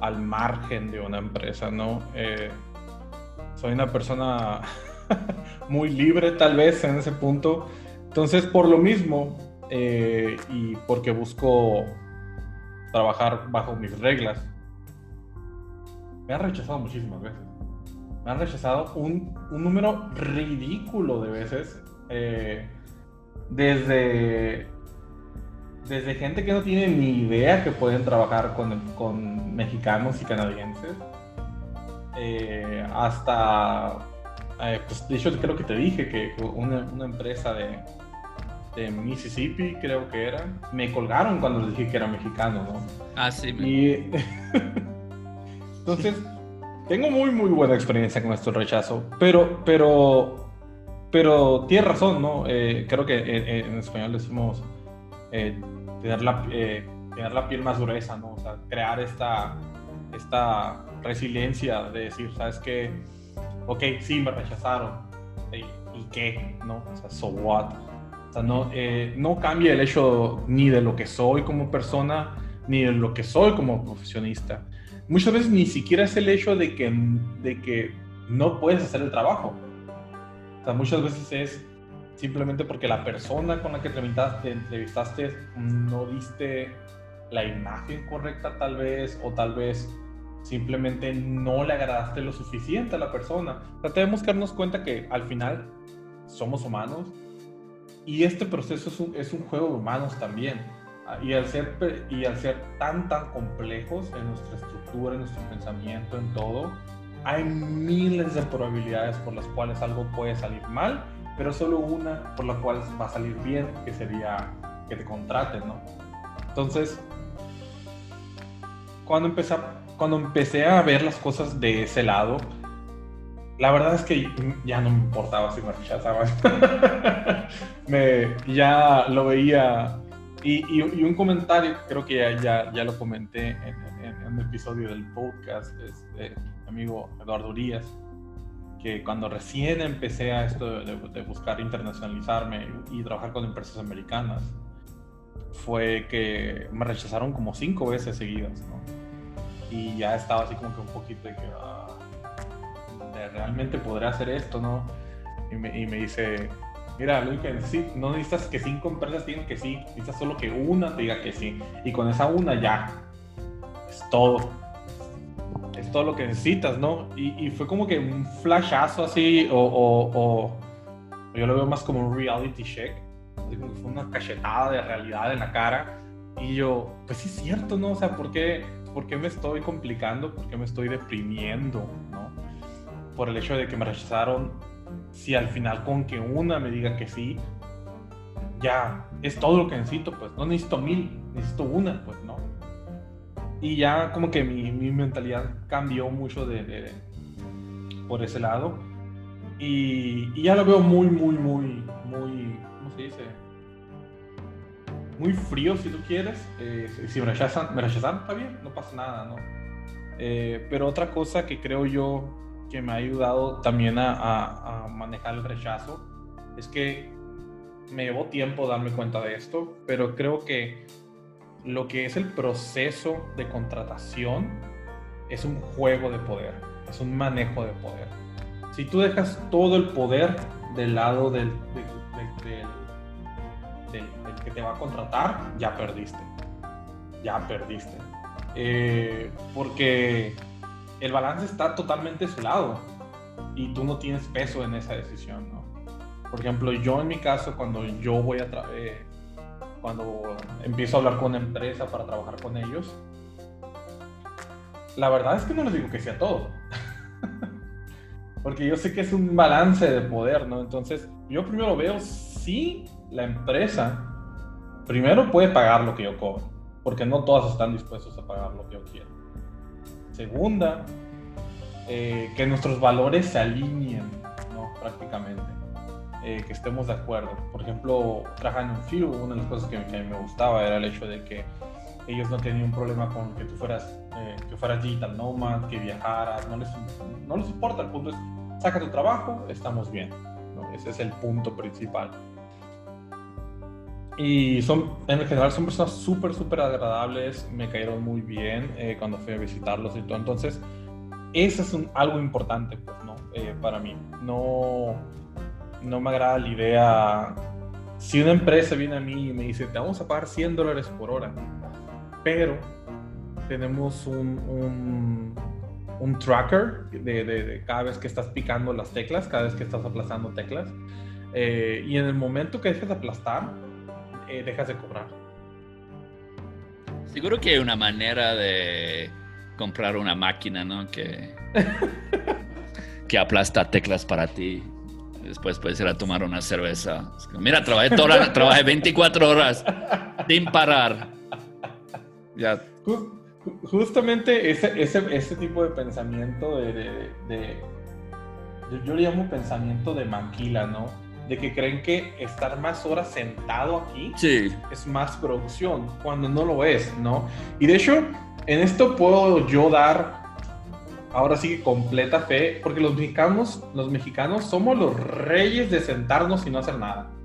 al margen de una empresa, ¿no? Eh, soy una persona muy libre tal vez en ese punto entonces, por lo mismo, eh, y porque busco trabajar bajo mis reglas, me han rechazado muchísimas veces. Me han rechazado un, número ridículo de veces. Eh, desde, desde gente que no tiene ni idea que pueden trabajar con, mexicanos y canadienses. Eh, hasta, pues de hecho creo que te dije que una empresa de, de Mississippi, creo que era, me colgaron cuando les dije que era mexicano, ¿no? Ah, sí. Y... Entonces, tengo muy, muy buena experiencia con esto rechazo, pero, pero, pero tiene razón, ¿no? Eh, creo que en, español decimos eh, tener, la, eh, tener la piel más gruesa, ¿no? O sea, crear esta, esta resiliencia de decir, ¿sabes qué? Ok, sí, me rechazaron. ¿Y qué? ¿No? O sea, so what? no, eh, no cambia el hecho ni de lo que soy como persona, ni de lo que soy como profesionista. Muchas veces ni siquiera es el hecho de que, de que no puedes hacer el trabajo. Sea, muchas veces es simplemente porque la persona con la que te entrevistaste no diste la imagen correcta tal vez, o tal vez simplemente no le agradaste lo suficiente a la persona. Tenemos que darnos cuenta que al final somos humanos y este proceso es un, es un juego de humanos también. Ah, y al, ser, y al ser tan, tan complejos en nuestra estructura, en nuestro pensamiento, en todo, hay miles de probabilidades por las cuales algo puede salir mal, pero solo una por la cual va a salir bien, que sería que te contraten, ¿no? Entonces, cuando empecé, cuando empecé a ver las cosas de ese lado, la verdad es que ya no me importaba si me rechazaban. me, ya lo veía. Y, un comentario, creo que ya, ya, lo comenté en, un episodio del podcast, es mi amigo Eduardo Urias, que cuando recién empecé a esto de, buscar internacionalizarme y, trabajar con empresas americanas, fue que me rechazaron como cinco veces seguidas, ¿no? Y ya estaba así como que un poquito de que... Ah, realmente podré hacer esto, ¿no? Y me, y me dice, mira, lo que no necesitas que cinco empresas digan que sí, necesitas solo que una te diga que sí. Y con esa una ya, es todo. Es todo lo que necesitas, ¿no? Y, y fue como que un flashazo así, o, o, yo lo veo más como un reality check. Así como que fue una cachetada de realidad en la cara. Y yo, pues sí es cierto, ¿no? O sea, ¿por qué, ¿por qué me estoy complicando? ¿Por qué me estoy deprimiendo? ¿no? por el hecho de que me rechazaron, si al final con que una me diga que sí, ya es todo lo que necesito, pues no necesito mil, necesito una, pues. Y ya como que mi, mi mentalidad cambió mucho de, por ese lado. Y, y, ya lo veo muy, muy, muy, muy, ¿cómo se dice? Muy frío si tú quieres. Eh, si me rechazan, me rechazan, está bien, no pasa nada, ¿no? Eh, pero otra cosa que creo yo que me ha ayudado también a, a, manejar el rechazo es que me llevó tiempo darme cuenta de esto, pero creo que lo que es el proceso de contratación es un juego de poder, es un manejo de poder. Si tú dejas todo el poder del lado del, que te va a contratar, ya perdiste. Ya perdiste. Eh, porque el balance está totalmente a su lado y tú no tienes peso en esa decisión, ¿no? Por ejemplo, yo en mi caso, cuando yo voy a eh, cuando empiezo a hablar con una empresa para trabajar con ellos, la verdad es que no les digo que sea todo. Porque yo sé que es un balance de poder, ¿no? Entonces, yo primero veo si la empresa primero puede pagar lo que yo cobro porque no todas están dispuestos a pagar lo que yo quiero. Segunda, eh, que nuestros valores se alineen, ¿no? Prácticamente. Eh, que estemos de acuerdo. Por ejemplo, trabajando en FIU, una de las cosas que, mí me gustaba era el hecho de que ellos no tenían un problema con que tú fueras, eh, que fueras digital nomad, que viajaras, no les, no les importa, el punto es, saca tu trabajo, estamos bien. Ese es el punto principal. Y son, en general son personas súper, súper agradables, me cayeron muy bien eh, cuando fui a visitarlos y todo. Entonces, eso es algo importante, pues, ¿no? Eh, para mí. No, no me agrada la idea. Si una empresa viene a mí y me dice, te vamos a pagar 100 dólares por hora, pero tenemos un, un, un tracker de, de, cada vez que estás picando las teclas, cada vez que estás aplastando teclas, eh, y en el momento que dejes de aplastar, eh, dejas de cobrar. Seguro que hay una manera de comprar una máquina, ¿no? Que, que aplasta teclas para ti. Después puedes ir a tomar una cerveza. Mira, trabajé, toda, trabajé 24 horas sin parar. Ya. Justamente ese, ese, ese tipo de pensamiento de, de, yo, yo, le llamo pensamiento de maquila, ¿no? de que creen que estar más horas sentado aquí es más producción, cuando no lo es, ¿no? Y de hecho, en esto puedo yo dar ahora sí completa fe, porque los mexicanos, los mexicanos somos los reyes de sentarnos y no hacer nada.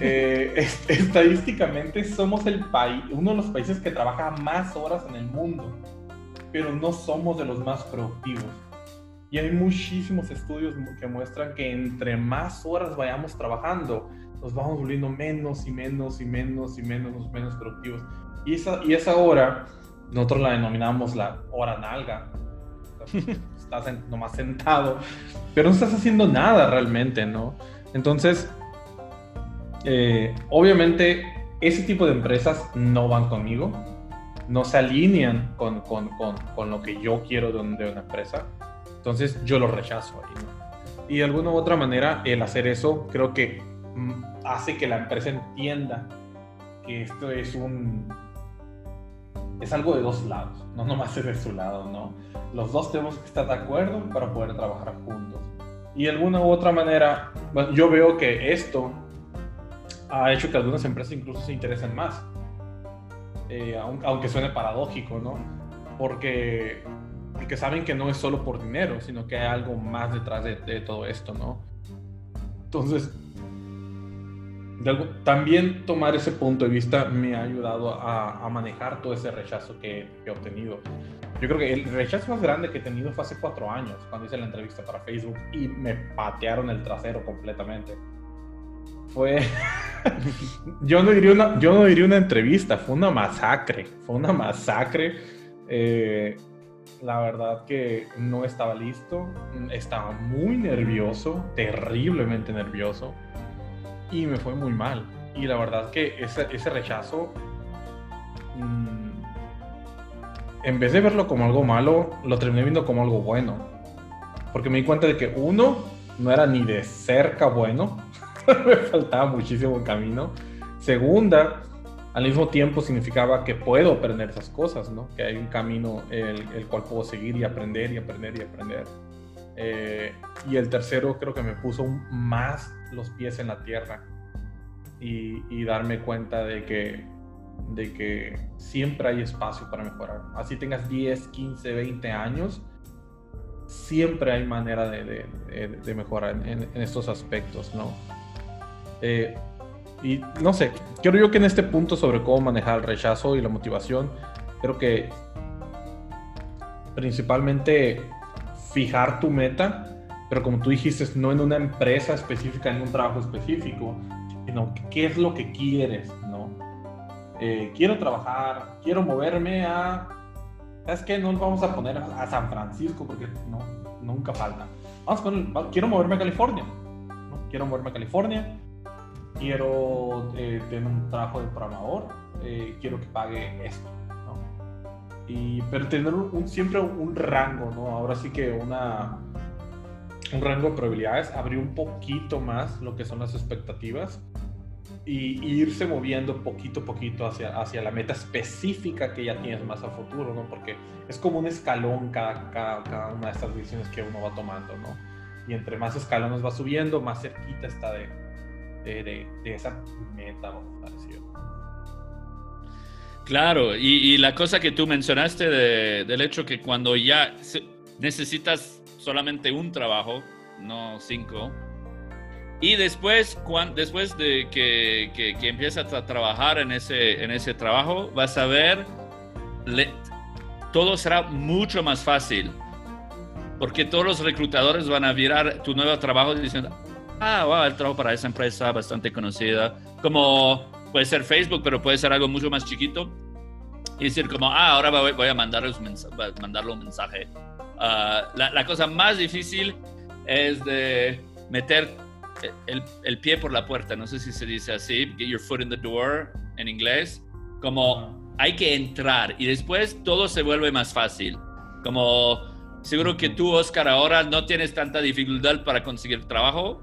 Eh, estadísticamente somos el país, uno de los países que trabaja más horas en el mundo, pero no somos de los más productivos. Y hay muchísimos estudios que muestran que entre más horas vayamos trabajando, nos vamos volviendo menos y menos y menos y menos, menos productivos. Y esa, y esa hora, nosotros la denominamos la hora nalga. Estás nomás sentado, pero no estás haciendo nada realmente, ¿no? Entonces, eh, obviamente, ese tipo de empresas no van conmigo, no se alinean con, con, con, con lo que yo quiero de, una empresa. Entonces yo lo rechazo ahí. Y de alguna u otra manera, el hacer eso creo que mm, hace que la empresa entienda que esto es un... Es algo de dos lados, no nomás es de su lado, ¿no? Los dos tenemos que estar de acuerdo para poder trabajar juntos. Y de alguna u otra manera, yo veo que esto ha hecho que algunas empresas incluso se interesen más. Eh, aunque suene paradójico, ¿no? Porque porque saben que no es solo por dinero, sino que hay algo más detrás de, todo esto, ¿no? Entonces, también tomar ese punto de vista me ha ayudado a, manejar todo ese rechazo que, he obtenido. Yo creo que el rechazo más grande que he tenido fue hace cuatro años, cuando hice la entrevista para Facebook y me patearon el trasero completamente. Fue. yo, no diría una, yo no diría una entrevista, fue una masacre. Fue una masacre. Eh, la verdad que no estaba listo, estaba muy nervioso, terriblemente nervioso, y me fue muy mal. Y la verdad que ese, ese rechazo, mm, en vez de verlo como algo malo, lo terminé viendo como algo bueno. Porque me di cuenta de que uno, no era ni de cerca bueno, me faltaba muchísimo camino. Segunda, al mismo tiempo significaba que puedo aprender esas cosas, ¿no? Que hay un camino el, el cual puedo seguir y aprender y aprender y aprender. Eh, y el tercero creo que me puso más los pies en la tierra y, darme cuenta de que, de que siempre hay espacio para mejorar. Así tengas 10, 15, 20 años, siempre hay manera de, mejorar en, en, estos aspectos, ¿no? Eh, y no sé, creo yo que en este punto sobre cómo manejar el rechazo y la motivación, creo que principalmente fijar tu meta, pero como tú dijiste, no en una empresa específica, en un trabajo específico, sino qué es lo que quieres, ¿no? Eh, quiero trabajar, quiero moverme a, ¿sabes qué? No vamos a poner a, San Francisco porque no, nunca falta. Vamos a poner, quiero moverme a California. Quiero moverme a California, quiero eh, tener un trabajo de programador, eh, quiero que pague esto, ¿no? Y, pero tener un, siempre un rango, ¿no? Ahora sí que una, un rango de probabilidades, abrir un poquito más lo que son las expectativas y, irse moviendo poquito a poquito hacia, hacia la meta específica que ya tienes más a futuro, ¿no? Porque es como un escalón cada, cada, cada una de estas decisiones que uno va tomando, ¿no? Y entre más escalones va subiendo, más cerquita está de, de, esa meta Claro, y, la cosa que tú mencionaste del hecho que cuando ya necesitas solamente un trabajo, no cinco, y después, después de que, que, empiezas a trabajar en ese, en ese trabajo, vas a ver, todo será mucho más fácil, porque todos los reclutadores van a mirar tu nuevo trabajo diciendo, ah, wow, el trabajo para esa empresa bastante conocida, como puede ser Facebook, pero puede ser algo mucho más chiquito. Y decir como, ah, ahora voy, a mandarle un mensaje, Ah, la, la, cosa más difícil es de meter el, el, pie por la puerta, no sé si se dice así, get your foot in the door en inglés, como hay que entrar y después todo se vuelve más fácil. Como seguro que tú, Oscar, ahora no tienes tanta dificultad para conseguir trabajo,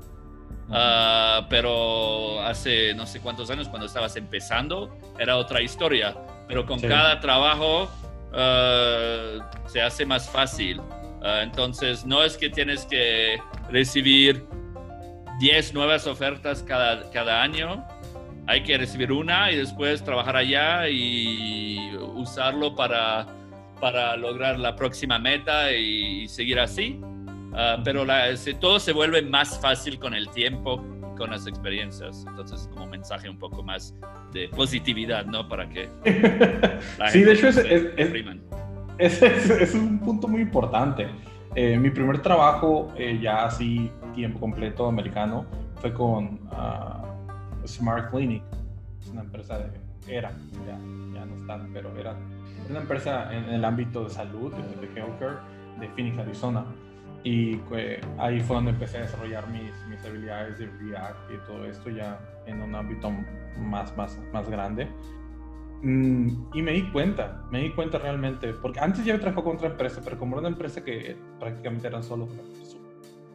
Ah, pero hace no sé cuántos años, cuando estabas empezando, era otra historia. Pero con cada trabajo ah, se hace más fácil. Ah, entonces, no es que tienes que recibir 10 nuevas ofertas cada, cada año. Hay que recibir una y después trabajar allá y usarlo para, para lograr la próxima meta y seguir así. Ah, pero todo se vuelve más fácil con el tiempo con las experiencias. Entonces, como mensaje un poco más de positividad, ¿no? Para que... sí, de hecho es, es, es, un punto muy importante. Eh, mi primer trabajo, eh, ya así tiempo completo americano, fue con uh, Smart Clinic. Es una empresa de... Era, ya, ya no está, pero era una empresa en, el ámbito de salud, de, de healthcare, de Phoenix, Arizona y ahí fue donde empecé a desarrollar mis, mis habilidades de React y todo esto ya en un ámbito más, más, más grande. Mm, y me di cuenta, me di cuenta realmente, porque antes ya trabajado con otra empresa, pero como era una empresa que prácticamente eran solo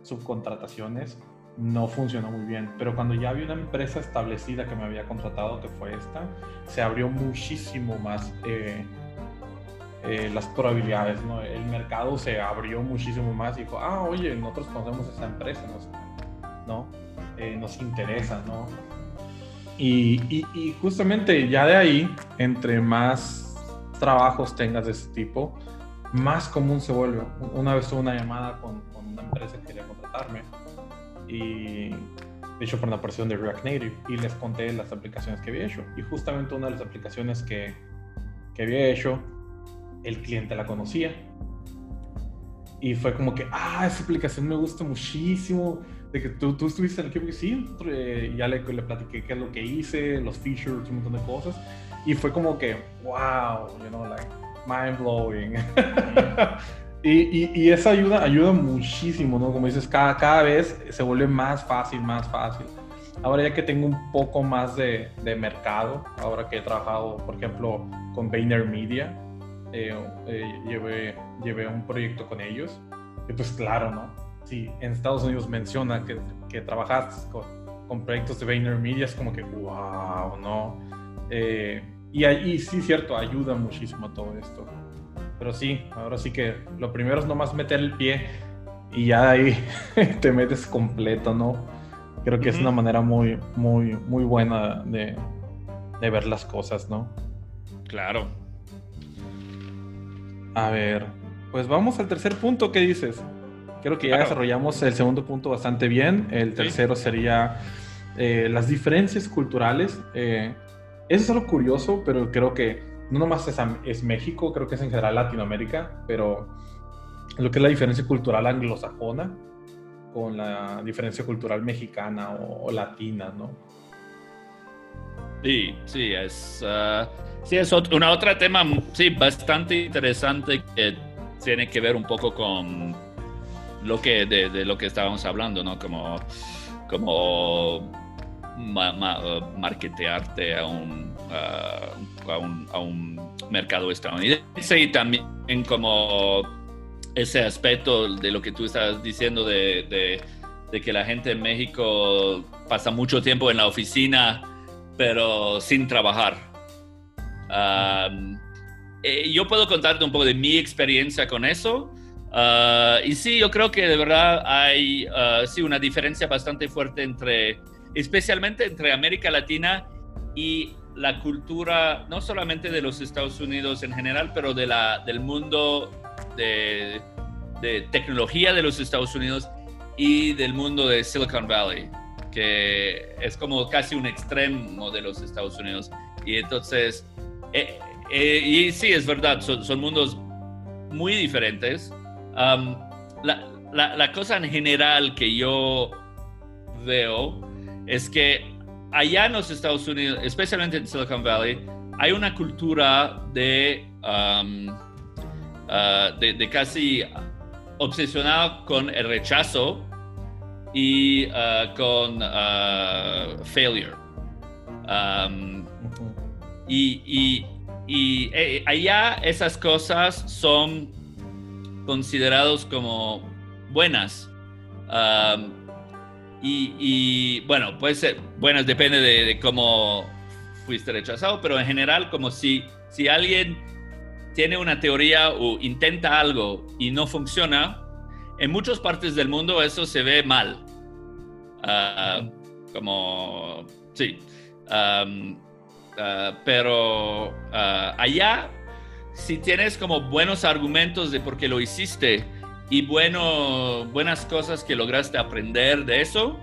subcontrataciones, no funcionó muy bien. Pero cuando ya había una empresa establecida que me había contratado, que fue esta, se abrió muchísimo más. Eh, eh, las probabilidades, ¿no? El mercado se abrió muchísimo más y dijo, ah, oye, nosotros conocemos esa empresa, ¿no? Eh, nos interesa, ¿no? Y, y, justamente ya de ahí, entre más trabajos tengas de ese tipo, más común se vuelve. Una vez tuve una llamada con, con una empresa que quería contratarme y de hecho por una porción de React Native y les conté las aplicaciones que había hecho. Y justamente una de las aplicaciones que, que había hecho el cliente la conocía. Y fue como que, ah, esa aplicación me gusta muchísimo. De que tú, tú estuviste en el equipo, sí, eh, ya le, le platiqué qué es lo que hice, los features, un montón de cosas. Y fue como que, wow, you know, like, mind blowing. y, y, y, esa ayuda, ayuda muchísimo, ¿no? Como dices, cada, cada vez se vuelve más fácil, más fácil. Ahora ya que tengo un poco más de, de mercado, ahora que he trabajado, por ejemplo, con VaynerMedia, eh, eh, llevé, llevé un proyecto con ellos. Y pues claro, ¿no? Si en Estados Unidos menciona que, que trabajaste con, con proyectos de VaynerMedia, es como que, wow, ¿no? Eh, y, y sí, cierto, ayuda muchísimo todo esto. Pero sí, ahora sí que lo primero es nomás meter el pie y ya ahí te metes completo, ¿no? Creo que es una manera muy, muy, muy buena de, de ver las cosas, ¿no? Claro. A ver, pues vamos al tercer punto, ¿qué dices? Creo que ya desarrollamos el segundo punto bastante bien. El tercero sería eh, las diferencias culturales. Eh, eso es algo curioso, pero creo que no nomás es, es, México, creo que es en general Latinoamérica, pero lo que es la diferencia cultural anglosajona con la diferencia cultural mexicana o, latina, ¿no? Sí, sí, es, uh, sí, es otro, una otra tema, sí, bastante interesante que tiene que ver un poco con lo que, de, lo que estábamos hablando, ¿no? Como, como marketearte a un, a, un, a un mercado estadounidense y también como ese aspecto de lo que tú estás diciendo de, de, que la gente en México pasa mucho tiempo en la oficina, pero sin trabajar. Eh, yo puedo contarte un poco de mi experiencia con eso. Ah, y sí, yo creo que de verdad hay uh, sí, una diferencia bastante fuerte entre, especialmente entre América Latina y la cultura, no solamente de los Estados Unidos en general, pero de la, del mundo de, de tecnología de los Estados Unidos y del mundo de Silicon Valley, que es como casi un extremo de los Estados Unidos. Y entonces, eh, eh, y sí, es verdad, son, son mundos muy diferentes la, cosa en general que yo veo es que allá en los Estados Unidos, especialmente en Silicon Valley, hay una cultura de, ah, de, casi obsesionada con el rechazo y ah, con uh, failure. Y, y eh, allá esas cosas son considerados como buenas. y, bueno, puede ser buenas, depende de, cómo fuiste rechazado, pero en general como si, si alguien tiene una teoría o intenta algo y no funciona, en muchas partes del mundo eso se ve mal. Ah, como, sí. Ah, pero ah, allá si tienes como buenos argumentos de por qué lo hiciste y bueno, buenas cosas que lograste aprender de eso,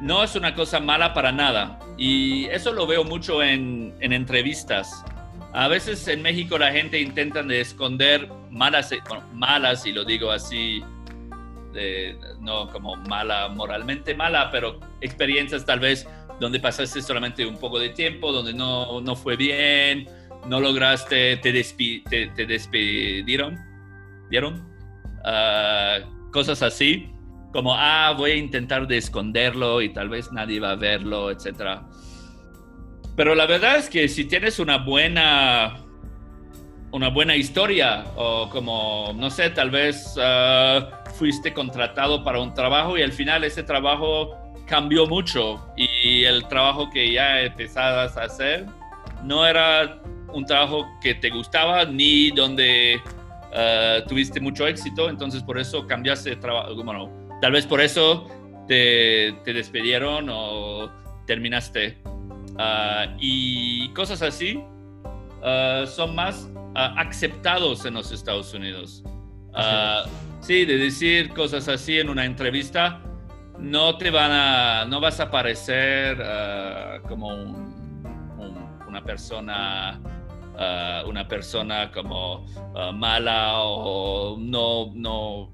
no es una cosa mala para nada. Y eso lo veo mucho en, entrevistas. A veces en México la gente intenta de esconder malas, malas, y lo digo así, no como mala, moralmente mala, pero experiencias tal vez donde pasaste solamente un poco de tiempo, donde no, no fue bien, no lograste, te, te, despidieron, ¿vieron? Ah, cosas así, como, ah, voy a intentar de esconderlo y tal vez nadie va a verlo, etc. Pero la verdad es que si tienes una buena, una buena historia, o como, no sé, tal vez ah, fuiste contratado para un trabajo y al final ese trabajo cambió mucho y el trabajo que ya empezabas a hacer no era un trabajo que te gustaba ni donde uh, tuviste mucho éxito, entonces por eso cambiaste de trabajo, bueno, tal vez por eso te, te despidieron o terminaste. Uh, y cosas así uh, son más aceptados en los Estados Unidos. sí, de decir cosas así en una entrevista, no te van a, no vas a parecer como una persona Uh, una persona como uh, mala o no, no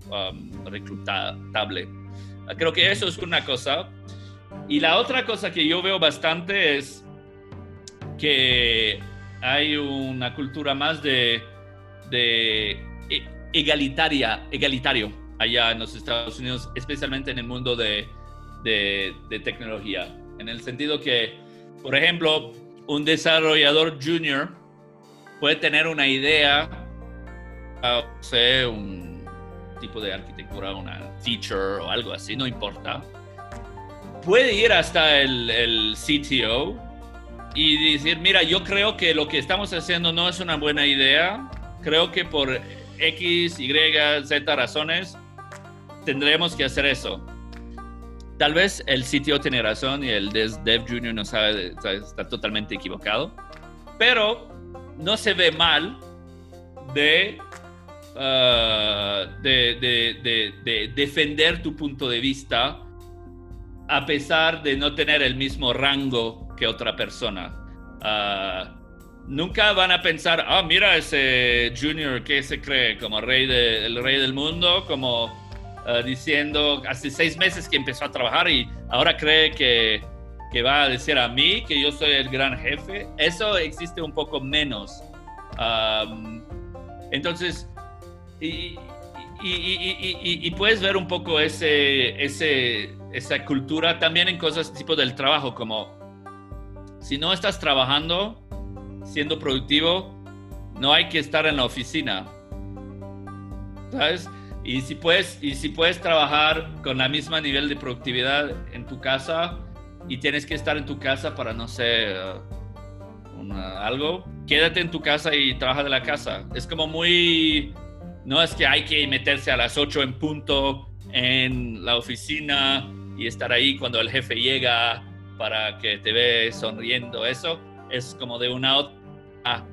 reclutable. Creo que eso es una cosa. Y la otra cosa que yo veo bastante es que hay una cultura más de, de e, egalitaria, egalitario allá en los Estados Unidos, especialmente en el mundo de, de, de tecnología. En el sentido que, por ejemplo, un desarrollador junior puede tener una idea, o sea, un tipo de arquitectura, una feature o algo así, no importa. Puede ir hasta el, el CTO y decir, mira, yo creo que lo que estamos haciendo no es una buena idea. Creo que por X, Y, Z razones tendremos que hacer eso. Tal vez el sitio tiene razón y el Dev Junior no sabe, está totalmente equivocado, pero no se ve mal de, uh, de, defender tu punto de vista a pesar de no tener el mismo rango que otra persona. Uh, nunca van a pensar, ah, mira ese Junior que se cree como rey el rey del mundo, como uh, diciendo hace seis meses que empezó a trabajar y ahora cree que, que, va a decir a mí que yo soy el gran jefe. Eso existe un poco menos. Um, entonces, y, y, puedes ver un poco ese, ese, esa cultura también en cosas tipo del trabajo, como si no estás trabajando, siendo productivo, no hay que estar en la oficina. ¿Sabes? Y si puedes, y si puedes trabajar con la misma nivel de productividad en tu casa y tienes que estar en tu casa para, no sé, algo, quédate en tu casa y trabaja de la casa. Es como muy... No es que hay que meterse a las 8 en punto en la oficina y estar ahí cuando el jefe llega para que te ve sonriendo. Eso es como de una otra...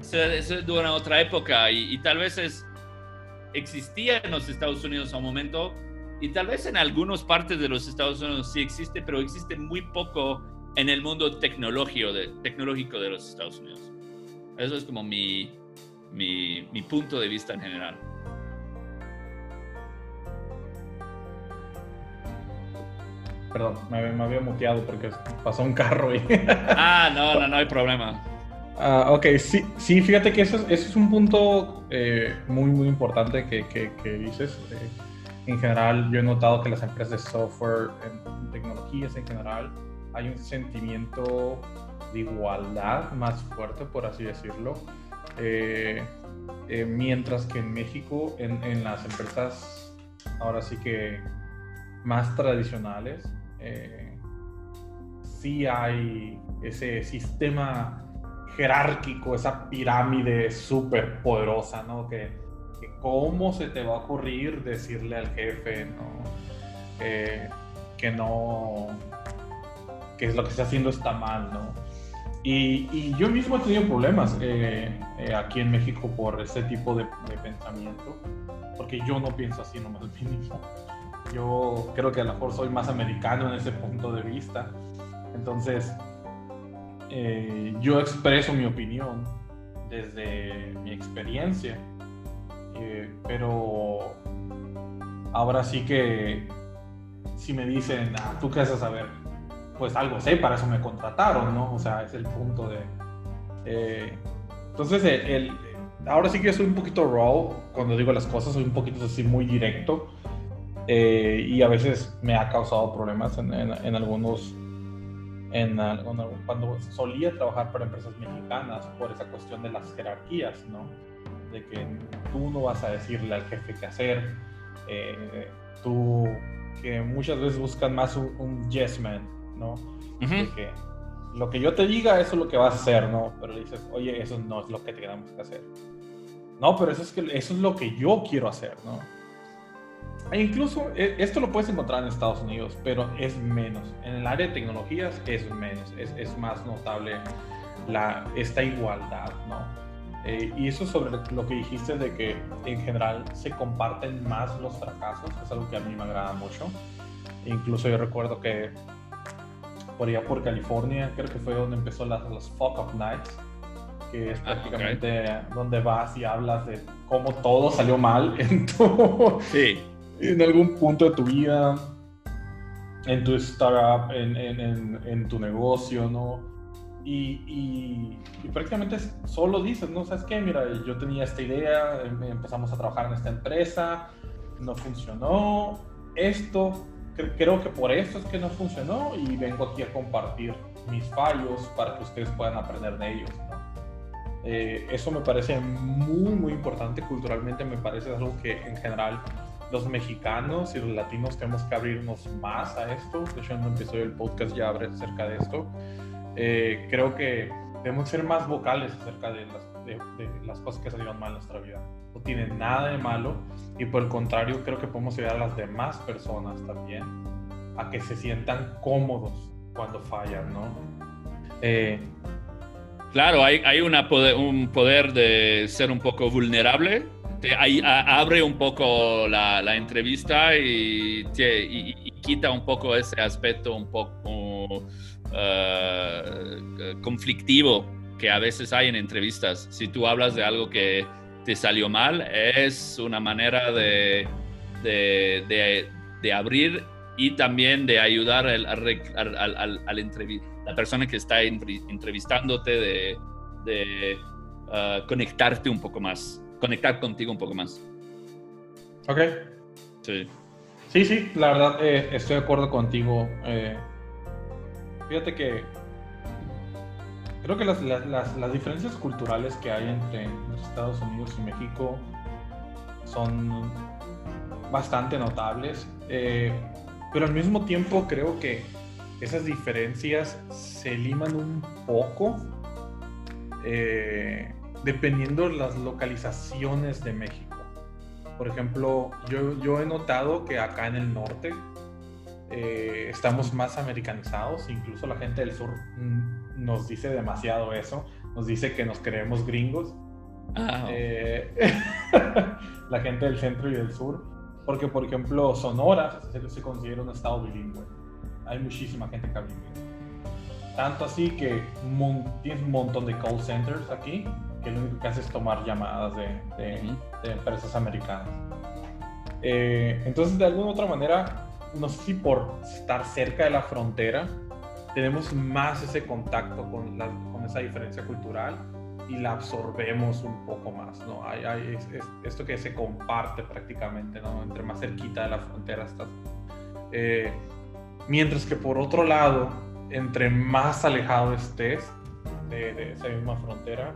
es de una otra época y, y tal vez es, existía en los Estados Unidos a un momento y tal vez en algunas partes de los Estados Unidos sí existe, pero existe muy poco en el mundo tecnológico de, tecnológico de los Estados Unidos. Eso es como mi, mi, mi punto de vista en general. Perdón, me, había muteado porque pasó un carro y... ah, no, no, no hay problema. Ah, ok, sí, sí, fíjate que eso es, un punto eh, muy, muy importante que, dices. Eh, en general, yo he notado que las empresas de software, en tecnologías en general, hay un sentimiento de igualdad más fuerte, por así decirlo. Eh, mientras que en México, en, las empresas ahora sí que más tradicionales, sí hay ese sistema jerárquico, esa pirámide súper poderosa, ¿no? Que, que, cómo se te va a ocurrir decirle al jefe, ¿no? que no que lo que está haciendo está mal, ¿no? Y, yo mismo he tenido problemas eh, eh, aquí en México por ese tipo de, pensamiento, porque yo no pienso así nomás mínimo. Yo creo que a lo mejor soy más americano en ese punto de vista. Entonces, eh, yo expreso mi opinión desde mi experiencia, pero ahora sí que si me dicen, ah, ¿tú qué vas a saber? pues algo sé, para eso me contrataron, ¿no? O sea, es el punto de... Eh, entonces, el, ahora sí que soy un poquito raw cuando digo las cosas, soy un poquito así muy directo eh, y a veces me ha causado problemas en, en, algunos... En, cuando solía trabajar para empresas mexicanas por esa cuestión de las jerarquías, ¿no? De que tú no vas a decirle al jefe qué hacer, eh, tú que muchas veces buscan más un, un yes man, ¿no? que lo que yo te diga, eso es lo que vas a hacer, ¿no? Pero le dices, oye, eso no es lo que tenemos que hacer. No, pero eso es, que, eso es lo que yo quiero hacer, ¿no? E incluso e, esto lo puedes encontrar en Estados Unidos, pero es menos. En el área de tecnologías es menos, es, es más notable la, esta igualdad, ¿no? Eh, y eso sobre lo que dijiste de que en general se comparten más los fracasos, es algo que a mí me agrada mucho. Incluso yo recuerdo que por allá por California, creo que fue donde empezó las, los Fuck Up Nights, que es ah, prácticamente donde vas y hablas de cómo todo salió mal en tu, sí. En algún punto de tu vida, en tu startup, en, tu negocio, ¿no? Y, y, prácticamente solo dices, ¿no? ¿Sabes qué? Mira, yo tenía esta idea, em, empezamos a trabajar en esta empresa, no funcionó, esto creo que por eso es que no funcionó y vengo aquí a compartir mis fallos para que ustedes puedan aprender de ellos. Eh, eso me parece muy, muy importante culturalmente, me parece algo que en general los mexicanos y los latinos tenemos que abrirnos más a esto. De hecho, en un episodio del podcast ya hablé acerca de esto. eh, creo que debemos ser más vocales acerca de las, de, las cosas que salieron mal en nuestra vida. No tiene nada de malo y por el contrario creo que podemos ayudar a las demás personas también a que se sientan cómodos cuando fallan, ¿no? Eh, claro, hay, hay una un poder de ser un poco vulnerable. Te, abre un poco la, entrevista y, quita un poco ese aspecto un poco uh, conflictivo que a veces hay en entrevistas. Si tú hablas de algo que te salió mal, es una manera de, abrir y también de ayudar al, al la persona que está entrevistándote, de, uh, conectarte un poco más, conectar contigo un poco más. Ok. Sí. Sí, sí, la verdad eh, estoy de acuerdo contigo. Eh, fíjate que creo que las, las, las, diferencias culturales que hay entre los Estados Unidos y México son bastante notables, eh, pero al mismo tiempo creo que esas diferencias se liman un poco dependiendo de las localizaciones de México. Por ejemplo, yo, yo he notado que acá en el norte eh, estamos más americanizados, incluso la gente del sur mm, nos dice demasiado eso, nos dice que nos creemos gringos. Ah. Eh, la gente del centro y del sur, porque por ejemplo Sonora se, se considera un estado bilingüe. Hay muchísima gente que habla inglés. Tanto así que tienes un montón de call centers aquí que lo único que hace es tomar llamadas de, empresas americanas. Eh, entonces, de alguna u otra manera, no sé si por estar cerca de la frontera, tenemos más ese contacto con, con esa diferencia cultural y la absorbemos un poco más, ¿no? Hay, hay esto que se comparte prácticamente, ¿no? Entre más cerquita de la frontera estás. Eh, mientras que por otro lado, entre más alejado estés de, de esa misma frontera,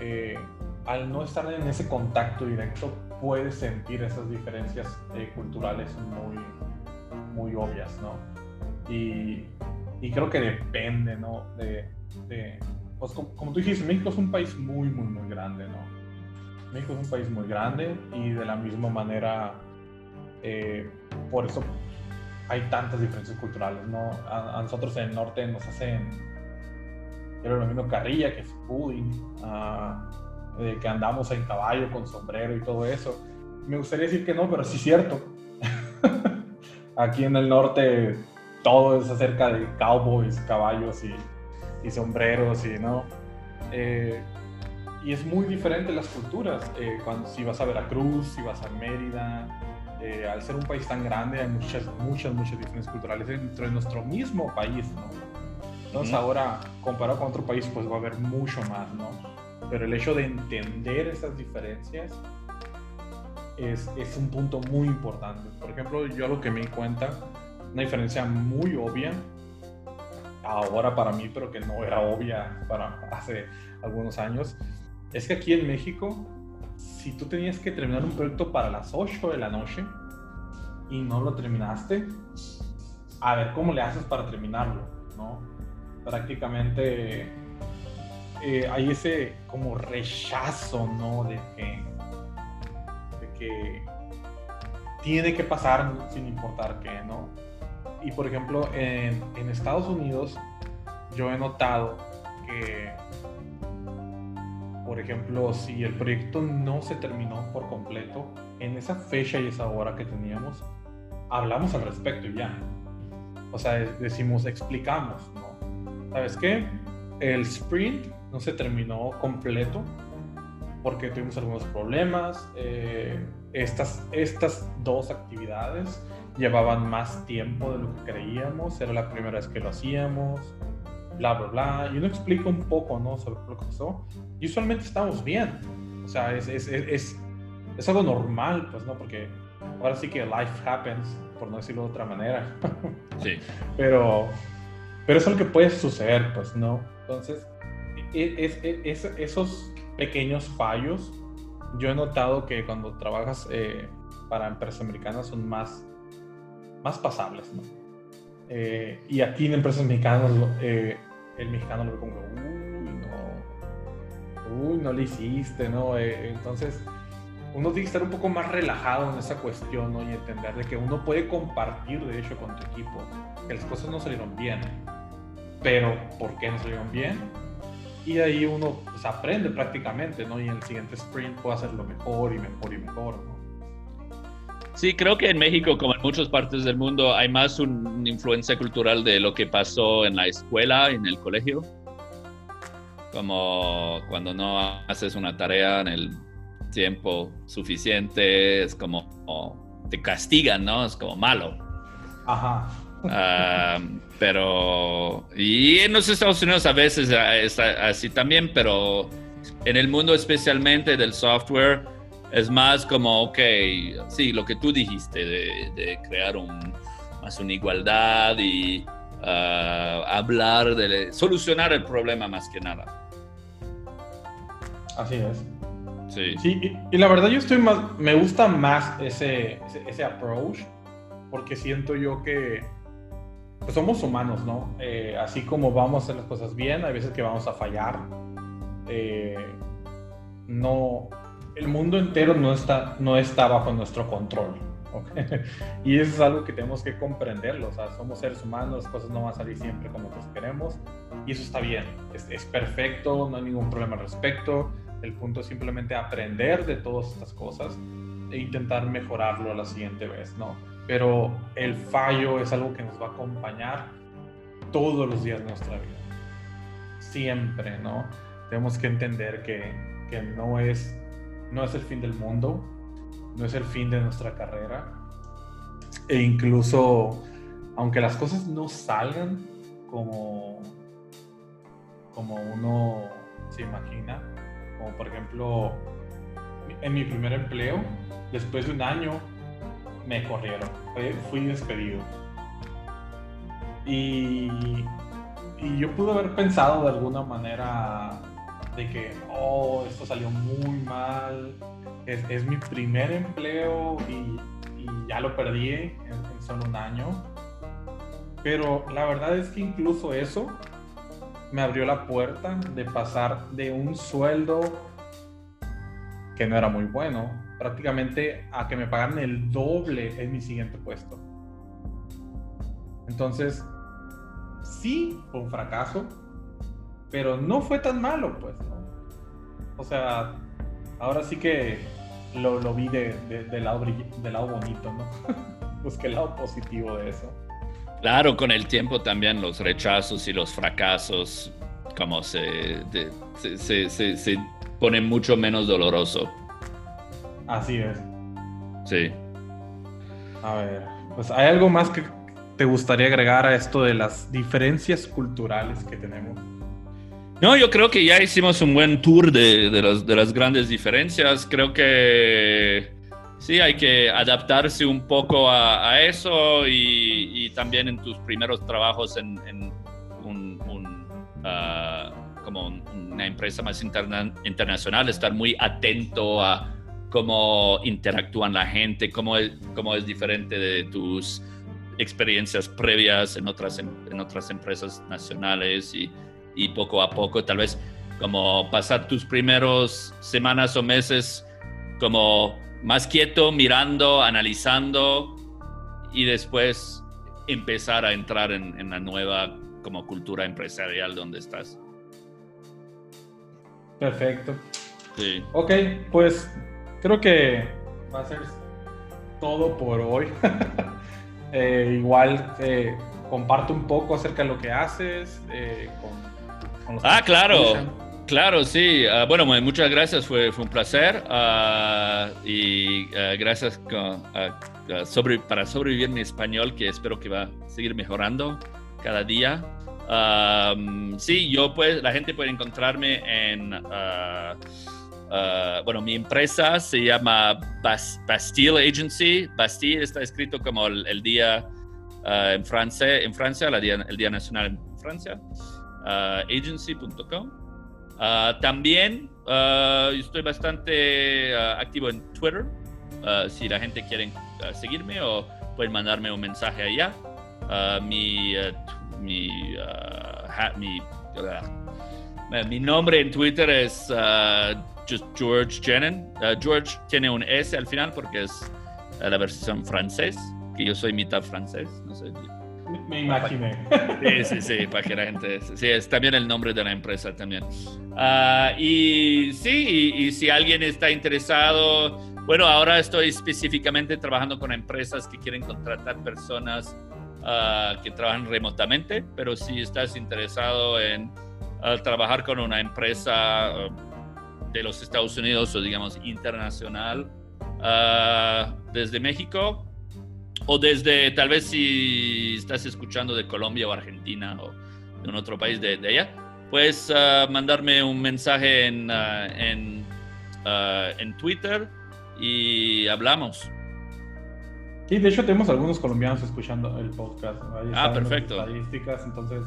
eh, al no estar en ese contacto directo, puedes sentir esas diferencias eh, culturales muy, muy obvias, ¿no? Y, creo que depende, ¿no? De, pues como, tú dijiste, México es un país muy, muy, muy grande, ¿no? México es un país muy grande y de la misma manera, eh, por eso hay tantas diferencias culturales, ¿no? a, nosotros en el norte nos hacen pero lo mismo carrilla, que es pudding, ah, que andamos en caballo con sombrero y todo eso. Me gustaría decir que no, pero sí es cierto. Aquí en el norte todo es acerca de cowboys, caballos y, y sombreros y no. Eh, y es muy diferente las culturas. Eh, cuando si vas a Veracruz, si vas a Mérida, eh, al ser un país tan grande hay muchas, muchas, muchas diferencias culturales dentro de nuestro mismo país, ¿no? Entonces ahora, comparado con otro país, pues va a haber mucho más, ¿no? Pero el hecho de entender esas diferencias es, es un punto muy importante. Por ejemplo, yo lo que me di cuenta, una diferencia muy obvia, ahora para mí, pero que no era obvia para hace algunos años, es que aquí en México, si tú tenías que terminar un proyecto para las 8 de la noche y no lo terminaste, a ver cómo le haces para terminarlo, ¿no? Prácticamente eh, hay ese como rechazo, ¿no? De que, tiene que pasar sin importar qué, ¿no? Y por ejemplo, en, en Estados Unidos yo he notado que, por ejemplo, si el proyecto no se terminó por completo, en esa fecha y esa hora que teníamos, hablamos al respecto y ya. O sea, decimos, explicamos, ¿no? ¿Sabes qué? El sprint no se terminó completo porque tuvimos algunos problemas. Eh, estas, estas dos actividades llevaban más tiempo de lo que creíamos, era la primera vez que lo hacíamos, bla, bla, bla. Y uno explica un poco, ¿no? Sobre lo que pasó. Y usualmente estamos bien. O sea, es, es, es, es algo normal, pues, ¿no? Porque ahora sí que life happens, por no decirlo de otra manera. Sí. Pero pero es lo que puede suceder, pues, ¿no? Entonces, e, es, e, es, esos pequeños fallos, yo he notado que cuando trabajas eh, para empresas americanas son más, más pasables, ¿no? Eh, y aquí en empresas mexicanas eh, el mexicano lo ve como, uy, no, uy, no le hiciste, ¿no? Eh, entonces, uno tiene que estar un poco más relajado en esa cuestión, ¿no? Y entender de que uno puede compartir, de hecho, con tu equipo, que las cosas no salieron bien, pero ¿por qué no salieron bien? Y ahí uno pues, aprende prácticamente, ¿no? Y en el siguiente sprint puede hacerlo mejor y mejor y mejor, ¿no? Sí, creo que en México, como en muchas partes del mundo, hay más una influencia cultural de lo que pasó en la escuela, en el colegio. Como cuando no haces una tarea en el tiempo suficiente, es como te castigan, ¿no? Es como malo. Ajá. Ah, pero, y en los Estados Unidos a veces es así también, pero en el mundo especialmente del software es más como, ok, sí, lo que tú dijiste de, crear un, más una igualdad y ah, hablar de solucionar el problema más que nada. Así es. Sí. sí y, la verdad yo estoy más, me gusta más ese, ese approach porque siento yo que pues somos humanos, ¿no? Eh, así como vamos a hacer las cosas bien, hay veces que vamos a fallar. Eh, no, el mundo entero no está, no está bajo nuestro control. y eso es algo que tenemos que comprenderlo. O sea, somos seres humanos, las cosas no van a salir siempre como nosotros queremos. Y eso está bien, es, es perfecto, no hay ningún problema al respecto. El punto es simplemente aprender de todas estas cosas e intentar mejorarlo la siguiente vez, ¿no? Pero el fallo es algo que nos va a acompañar todos los días de nuestra vida. Siempre, ¿no? Tenemos que entender que, que no, es, no es el fin del mundo, no es el fin de nuestra carrera. E incluso, aunque las cosas no salgan como, como uno se imagina, como por ejemplo en mi primer empleo, después de un año me corrieron, fui despedido. Y, yo pude haber pensado de alguna manera de que, oh, esto salió muy mal, es, mi primer empleo y, ya lo perdí en, solo un año. Pero la verdad es que incluso eso me abrió la puerta de pasar de un sueldo que no era muy bueno prácticamente a que me pagaran el doble en mi siguiente puesto. Entonces, sí, fue un fracaso, pero no fue tan malo, pues, ¿no? O sea, ahora sí que lo, lo vi de, de, lado, de lado bonito, ¿no? Busqué el lado positivo de eso. Claro, con el tiempo también los rechazos y los fracasos, como se, se, se, se pone mucho menos doloroso Así es. Sí. A ver, pues hay algo más que te gustaría agregar a esto de las diferencias culturales que tenemos. No, yo creo que ya hicimos un buen tour de, de, las, grandes diferencias. Creo que sí, hay que adaptarse un poco a, eso y, también en tus primeros trabajos en, un, ah, como una empresa más internacional, estar muy atento a cómo interactúan la gente, cómo es, cómo es diferente de tus experiencias previas en otras, en otras empresas nacionales y, y poco a poco tal vez como pasar tus primeros semanas o meses como más quieto, mirando, analizando y después empezar a entrar en, en, la nueva como cultura empresarial donde estás. Perfecto. Sí. Ok, pues creo que va a ser todo por hoy. Eh, igual eh, comparto un poco acerca de lo que haces. Eh, ah, claro. Claro, sí. Ah, bueno, muchas gracias. Fue, fue un placer. Ah, y ah, gracias sobre, para sobrevivir mi español, que espero que va a seguir mejorando cada día. sí, yo pues, la gente puede encontrarme en Ah, bueno, mi empresa se llama Bastille Agency. Bastille está escrito como el, día ah, en Francia, Francia, el día Nacional en Francia. Uh, agency.com. también estoy bastante activo en Twitter. si la gente quiere seguirme o pueden mandarme un mensaje allá. mi, mi mi, mi nombre en Twitter es just George Jennen. George tiene un S al final porque es la versión francés, que yo soy mitad francés. No sé. Me imaginé. Sí, sí, sí, para que la gente. Sí, es también el nombre de la empresa también. Ah, y sí, y, si alguien está interesado, bueno, ahora estoy específicamente trabajando con empresas que quieren contratar personas ah, que trabajan remotamente, pero si estás interesado en ah, trabajar con una empresa de los Estados Unidos o digamos internacional desde México, o desde tal vez si estás escuchando de Colombia o Argentina o de un otro país de, allá, puedes ah, mandarme un mensaje en, ah, en, en, Twitter y hablamos. Sí, de hecho tenemos algunos colombianos escuchando el podcast. ah, perfecto. Estadísticas, entonces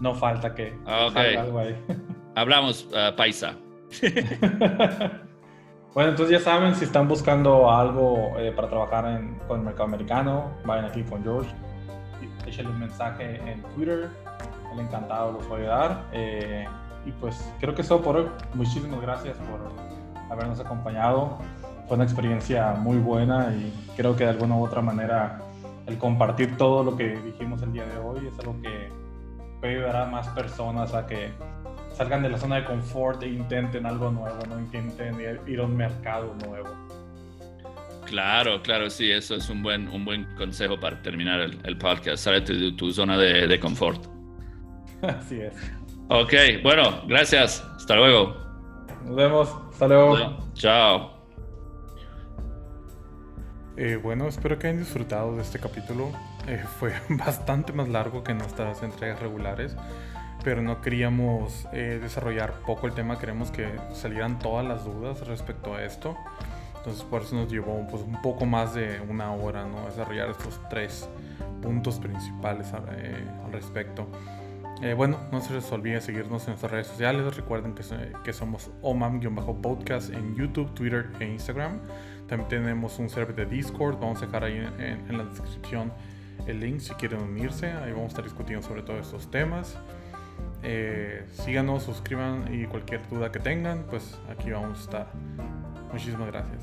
no falta que okay. algo ahí. Hablamos, paisa. Bueno, entonces ya saben, si están buscando algo eh, para trabajar en, con el mercado americano, vayan aquí con George, échenle un mensaje en Twitter, él encantado los va a ayudar. Eh, y pues creo que eso por hoy. Muchísimas gracias por habernos acompañado. Fue una experiencia muy buena y creo que de alguna u otra manera el compartir todo lo que dijimos el día de hoy es algo que puede ayudar a más personas a que salgan de la zona de confort e intenten algo nuevo, no intenten ir a un mercado nuevo. Claro, claro, sí, eso es un buen, un buen consejo para terminar el, podcast. Sale de tu, zona de, de confort. Así es. Ok, bueno, gracias. Hasta luego. Nos vemos. Hasta luego. Chao. Eh, bueno, espero que hayan disfrutado de este capítulo. Eh, fue bastante más largo que nuestras entregas regulares pero no queríamos eh, desarrollar poco el tema, queremos que salieran todas las dudas respecto a esto. Entonces por eso nos llevó pues, un poco más de una hora ¿no? desarrollar estos tres puntos principales eh, al respecto. Eh, bueno, no se les olvide seguirnos en nuestras redes sociales. Recuerden que, que somos omam-podcast en YouTube, Twitter e Instagram. También tenemos un server de Discord. Vamos a dejar ahí en, en la descripción el link si quieren unirse. Ahí vamos a estar discutiendo sobre todos estos temas. Eh, síganos, suscriban y cualquier duda que tengan, pues aquí vamos a estar. Muchísimas gracias.